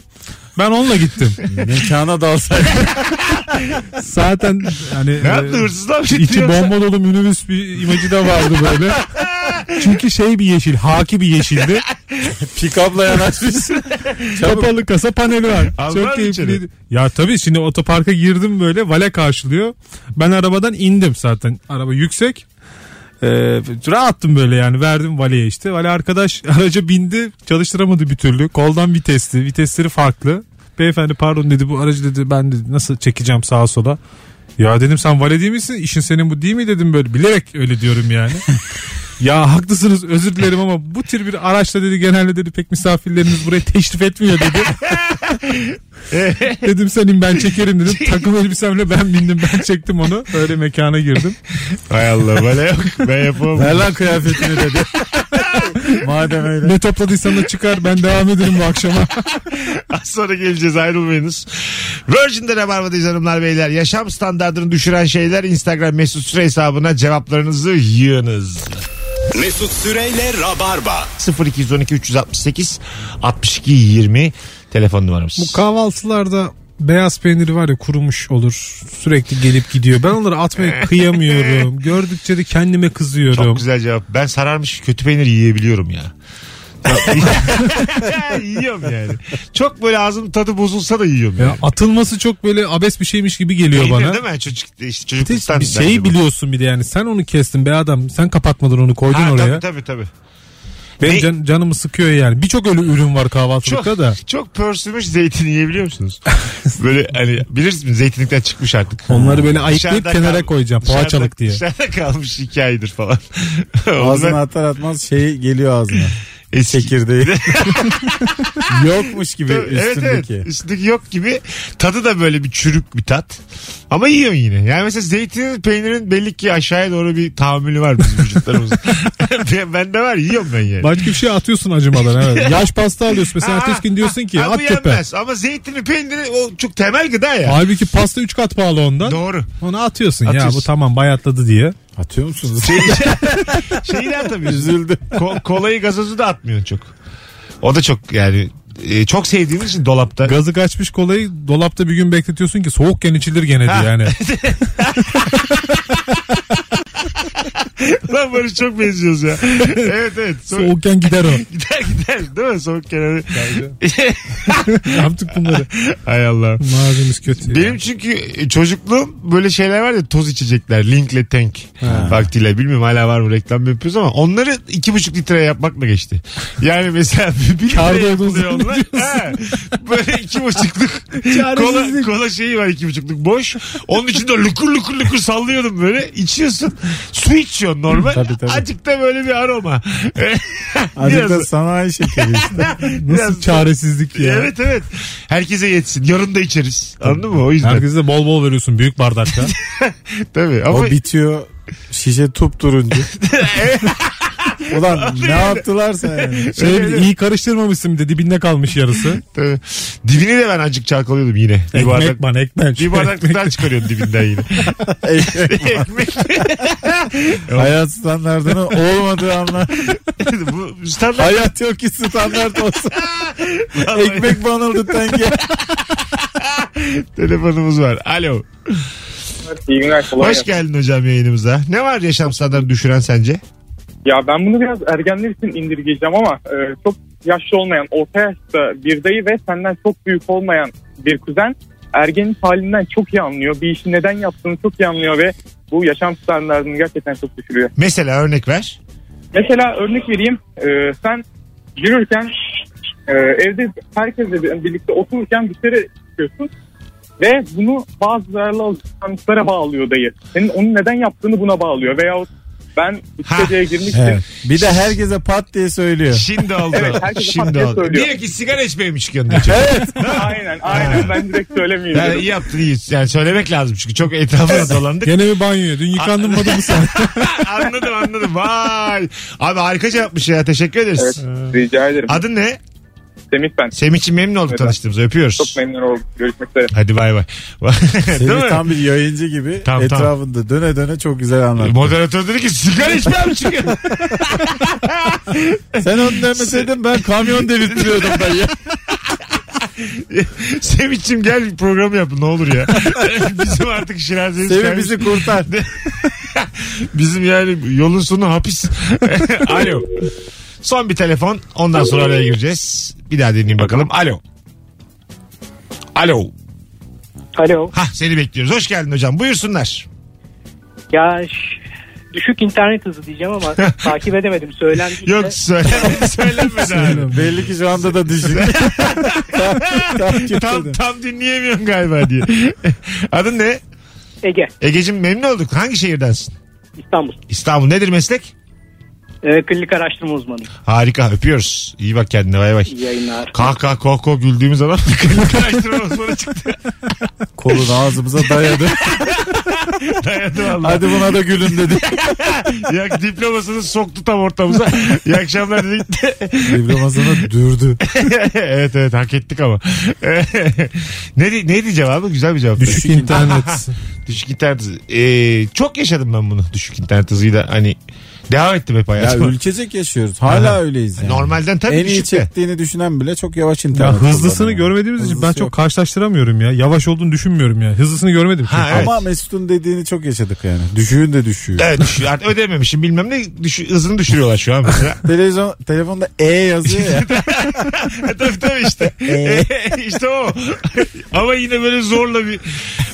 Speaker 3: Ben onunla gittim.
Speaker 4: Mekana dalsaydın.
Speaker 3: Zaten hani
Speaker 2: Ne
Speaker 3: e,
Speaker 2: yaptı hırsızlar mı
Speaker 3: bomba dolu minibüs bir imajı da vardı böyle. Çünkü şey bir yeşil, haki bir yeşildi.
Speaker 4: Pick-up'la yanaşmışsın.
Speaker 3: Kapalı kasa paneli var. Çok keyifliydi. Ya tabii şimdi otoparka girdim böyle vale karşılıyor. Ben arabadan indim zaten. Araba yüksek. Ee, rahattım böyle yani verdim valeye işte. Vale arkadaş araca bindi çalıştıramadı bir türlü. Koldan vitesli vitesleri farklı. Beyefendi pardon dedi bu aracı dedi ben dedi, nasıl çekeceğim sağa sola. Ya dedim sen vale değil misin? İşin senin bu değil mi dedim böyle bilerek öyle diyorum yani. Ya haklısınız özür dilerim ama bu tür bir araçla dedi genelde dedi pek misafirlerimiz buraya teşrif etmiyor dedi. dedim senin ben çekerim dedim. Takım elbisemle ben bindim ben çektim onu. Öyle mekana girdim.
Speaker 2: Hay Allah böyle yok. Ben yapamam.
Speaker 4: Ver lan kıyafetini dedi. Madem öyle.
Speaker 3: Ne topladıysan da çıkar ben devam ederim bu akşama.
Speaker 2: Az sonra geleceğiz ayrılmayınız. Virgin'de Rabarba'dayız hanımlar beyler. Yaşam standartını düşüren şeyler Instagram mesut süre hesabına cevaplarınızı yığınız.
Speaker 1: Mesut Süreyle Rabarba.
Speaker 2: 0212 368 62 20 telefon numaramız.
Speaker 3: Bu kahvaltılarda beyaz peyniri var ya kurumuş olur. Sürekli gelip gidiyor. Ben onları atmaya kıyamıyorum. Gördükçe de kendime kızıyorum.
Speaker 2: Çok güzel cevap. Ben sararmış kötü peynir yiyebiliyorum ya. yiyorum yani. Çok böyle ağzım tadı bozulsa da yiyorum.
Speaker 3: Ya
Speaker 2: Yani.
Speaker 3: atılması çok böyle abes bir şeymiş gibi geliyor
Speaker 2: Peynir
Speaker 3: bana.
Speaker 2: değil mi? Çocuk, işte
Speaker 3: Bir
Speaker 2: çocukluktan.
Speaker 3: bir
Speaker 2: bence
Speaker 3: şeyi
Speaker 2: bu.
Speaker 3: biliyorsun bir de yani sen onu kestin be adam sen kapatmadın onu koydun
Speaker 2: Ha,
Speaker 3: oraya.
Speaker 2: Tabii tabii tabii.
Speaker 3: Benim
Speaker 2: Ne-
Speaker 3: can- canımı sıkıyor yani. Birçok öyle ürün var
Speaker 2: Çok,
Speaker 3: kahvaltılıkta da.
Speaker 2: çok pörsümüş zeytin yiyebiliyor musunuz? Böyle hani bilirsiniz zeytinlikten çıkmış artık.
Speaker 3: Onları böyle ayıklayıp
Speaker 2: Dışarıda
Speaker 3: kenara
Speaker 2: kal-
Speaker 3: koyacağım
Speaker 2: dışarıda-
Speaker 3: poğaçalık diye.
Speaker 2: Dışarıda kalmış iki aydır falan.
Speaker 4: Ağzına atar atmaz şey geliyor ağzına.
Speaker 2: Eski-
Speaker 4: Çekirdeği. Yokmuş gibi
Speaker 2: Evet
Speaker 4: üstündeki.
Speaker 2: evet. Üstündeki yok gibi. Tadı da böyle bir çürük bir tat. Ama yiyorsun yine. Yani mesela zeytinin peynirin belli ki aşağıya doğru bir tahammülü var bizim vücutlarımızın. ben, bende var yiyorum ben yani.
Speaker 3: Başka bir şey atıyorsun acımadan. Evet. Yaş pasta alıyorsun mesela ertesi gün diyorsun ki at köpe.
Speaker 2: Ama zeytinin peyniri o çok temel gıda ya.
Speaker 3: Halbuki pasta 3 kat pahalı ondan.
Speaker 2: Doğru.
Speaker 3: Onu atıyorsun, ya
Speaker 2: Atıyorsun.
Speaker 3: bu tamam bayatladı diye.
Speaker 4: Atıyor musunuz?
Speaker 2: Şeyi de atamıyorsun.
Speaker 4: Üzüldü.
Speaker 2: Ko- kolayı gazozu da atmıyorsun çok. O da çok yani e, çok sevdiğimiz için dolapta.
Speaker 3: Gazı kaçmış kolayı dolapta bir gün bekletiyorsun ki soğukken içilir gene
Speaker 2: Ha.
Speaker 3: diye yani.
Speaker 2: Lan Barış çok benziyoruz ya. evet evet. So-
Speaker 3: Soğukken gider o.
Speaker 2: gider gider değil mi soğuk kenarı?
Speaker 3: Yaptık bunları.
Speaker 2: Hay Allah.
Speaker 3: Malzememiz kötü.
Speaker 2: Benim
Speaker 3: ya.
Speaker 2: çünkü çocukluğum böyle şeyler var ya toz içecekler. Linkle Tank vaktiyle. Bilmiyorum hala var mı reklam yapıyoruz ama onları iki buçuk litre yapmakla geçti. Yani mesela bir
Speaker 3: Kârda
Speaker 2: litre
Speaker 3: olduğunu
Speaker 2: yapılıyor onlar. Ha, Böyle iki buçukluk kola, kola şeyi var iki buçukluk boş. Onun içinde lukur lukur lukur sallıyordum böyle. İçiyorsun. Su içiyorsun normal.
Speaker 4: Tabii, tabii.
Speaker 2: Azıcık da böyle bir aroma.
Speaker 4: Azıcık da
Speaker 2: Biraz-
Speaker 4: sanayi şekeri işte.
Speaker 3: Nasıl
Speaker 2: Biraz-
Speaker 3: çaresizlik ya.
Speaker 2: Evet evet. Herkese yetsin. Yarın da içeriz. Anladın mı? O yüzden.
Speaker 3: Herkese bol bol veriyorsun büyük bardakta.
Speaker 2: Tabii ama
Speaker 4: O bitiyor. Şişe tup turuncu. Ulan ne yaptılarsa yani.
Speaker 3: Şey, iyi karıştırmamışsın bir de dibinde kalmış yarısı.
Speaker 2: Tabii. Dibini de ben azıcık çalkalıyordum yine. Bir bardak,
Speaker 3: ekmek bana ekmek.
Speaker 2: bir bardaklıktan çıkarıyordum dibinden yine. Ekmek.
Speaker 4: Hayat standartının olmadığı anlar.
Speaker 2: Bu standart.
Speaker 4: Hayat yok ki standart olsun. Ekmek banıldı tenge.
Speaker 2: Telefonumuz var. Alo.
Speaker 12: İyi günler kolay
Speaker 2: Hoş
Speaker 12: gelsin.
Speaker 2: geldin hocam yayınımıza. Ne var yaşam standartını düşüren sence?
Speaker 12: Ya ben bunu biraz ergenler için indirgeyeceğim ama e, çok yaşlı olmayan, orta yaşta bir dayı ve senden çok büyük olmayan bir kuzen ergenin halinden çok iyi anlıyor. Bir işi neden yaptığını çok iyi anlıyor ve bu yaşam standartını gerçekten çok düşürüyor.
Speaker 2: Mesela örnek ver.
Speaker 12: Mesela örnek vereyim. E, sen yürürken e, evde herkesle bir- birlikte otururken dışarı çıkıyorsun ve bunu bazı zararlı alışkanlıklara bağlıyor dayı. Senin onu neden yaptığını buna bağlıyor veyahut ben içeriye girmiştim.
Speaker 4: Evet. Bir de herkese pat diye söylüyor.
Speaker 2: Şimdi oldu.
Speaker 12: Evet, herkes
Speaker 2: Şimdi
Speaker 12: pat diye
Speaker 2: oldu.
Speaker 12: söylüyor.
Speaker 2: Diyor ki sigara içmeye mi çıkıyorsun diyor. Evet.
Speaker 12: aynen aynen ben direkt söylemeyeyim.
Speaker 2: Yani
Speaker 12: dedim.
Speaker 2: iyi yaptın iyi. Yani söylemek lazım çünkü çok etrafına dolandık.
Speaker 3: Gene mi banyoya? Dün yıkandın mı sen?
Speaker 2: anladım anladım. Vay. Abi harika yapmış ya. Teşekkür ederiz.
Speaker 12: Evet, rica ederim.
Speaker 2: Adın ne?
Speaker 12: Semih ben.
Speaker 2: Semih'ciğim memnun olduk
Speaker 12: Evet.
Speaker 2: tanıştığımıza. Öpüyoruz.
Speaker 12: Çok memnun oldum. Görüşmek üzere.
Speaker 2: Hadi bay bay.
Speaker 4: Semih
Speaker 2: mi?
Speaker 4: tam bir yayıncı gibi
Speaker 2: Tamam,
Speaker 4: etrafında döne döne çok güzel anlattı.
Speaker 2: Moderatör dedi ki sigara mi çıkıyorsun?
Speaker 4: Sen onu demeseydin ben kamyon devirtiyordum dayı.
Speaker 2: Semih'ciğim gel bir program yap ne olur ya. Bizim artık şirazemiz
Speaker 4: Semih bizi kurtar.
Speaker 2: Bizim yani yolun sonu hapis. Alo. Son bir telefon. Ondan sonra araya gireceğiz. Bir daha dinleyin bakalım. Alo. Alo.
Speaker 13: Alo.
Speaker 2: Hah seni bekliyoruz. Hoş geldin hocam. Buyursunlar.
Speaker 13: Ya ş- düşük internet hızı diyeceğim ama takip edemedim. Söylendi.
Speaker 2: Yok söylenmedi söylenmedi abi.
Speaker 4: Belli ki şu anda da düşün.
Speaker 2: tam, tam dinleyemiyorum galiba diye. Adın ne?
Speaker 13: Ege.
Speaker 2: Ege'cim memnun olduk. Hangi şehirdensin?
Speaker 13: İstanbul.
Speaker 2: İstanbul. Nedir meslek?
Speaker 13: Ee, klinik araştırma uzmanıyım.
Speaker 2: Harika öpüyoruz. İyi bak kendine bay bay.
Speaker 13: İyi yayınlar.
Speaker 2: Kah kah kah kah güldüğümüz zaman klinik araştırma uzmanı çıktı.
Speaker 4: Kolunu ağzımıza dayadı.
Speaker 2: Dayadı valla.
Speaker 4: Hadi buna da gülün dedi.
Speaker 2: ya diplomasını soktu tam ortamıza. İyi akşamlar dedi gitti.
Speaker 4: Diplomasını dürdü.
Speaker 2: evet evet hak ettik ama. ne, di- neydi cevabı? Güzel bir cevap.
Speaker 3: Düşük internet.
Speaker 2: Düşük internet hızı. Ee, çok yaşadım ben bunu. Düşük internet hızıyla hani devam ettim hep
Speaker 4: Ya
Speaker 2: hayatıma.
Speaker 4: ülkecek yaşıyoruz. Hala
Speaker 2: Aha.
Speaker 4: öyleyiz yani.
Speaker 2: Normalden tabii
Speaker 4: En iyi
Speaker 2: düşük de.
Speaker 4: çektiğini düşünen bile çok yavaş
Speaker 3: Ya
Speaker 4: internet.
Speaker 3: hızlısını
Speaker 4: kullanıyor.
Speaker 3: görmediğimiz için ben
Speaker 4: Hızlısı
Speaker 3: çok
Speaker 4: yok.
Speaker 3: karşılaştıramıyorum ya. Yavaş olduğunu düşünmüyorum ya. Hızlısını görmedim çünkü.
Speaker 2: Ha, evet.
Speaker 4: Ama Mesut'un dediğini çok yaşadık yani. Düşüğün de düşüğü.
Speaker 2: Evet düşüyor. Artık ödememişim bilmem ne düşü- hızını düşürüyorlar şu an mesela.
Speaker 4: Televizyon, telefonda E yazıyor ya.
Speaker 2: tabii tabii işte. işte o. Ama yine böyle zorla bir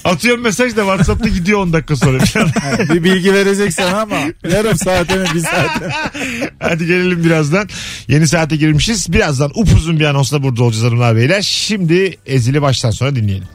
Speaker 2: atıyorum mesaj da Whatsapp'ta gidiyor 10 dakika sonra.
Speaker 4: bir bilgi vereceksen ama yarım saate mi bir saate mi?
Speaker 2: Hadi gelelim birazdan. Yeni saate girmişiz. Birazdan upuzun bir anonsla burada olacağız hanımlar beyler. Şimdi Ezili baştan sonra dinleyelim.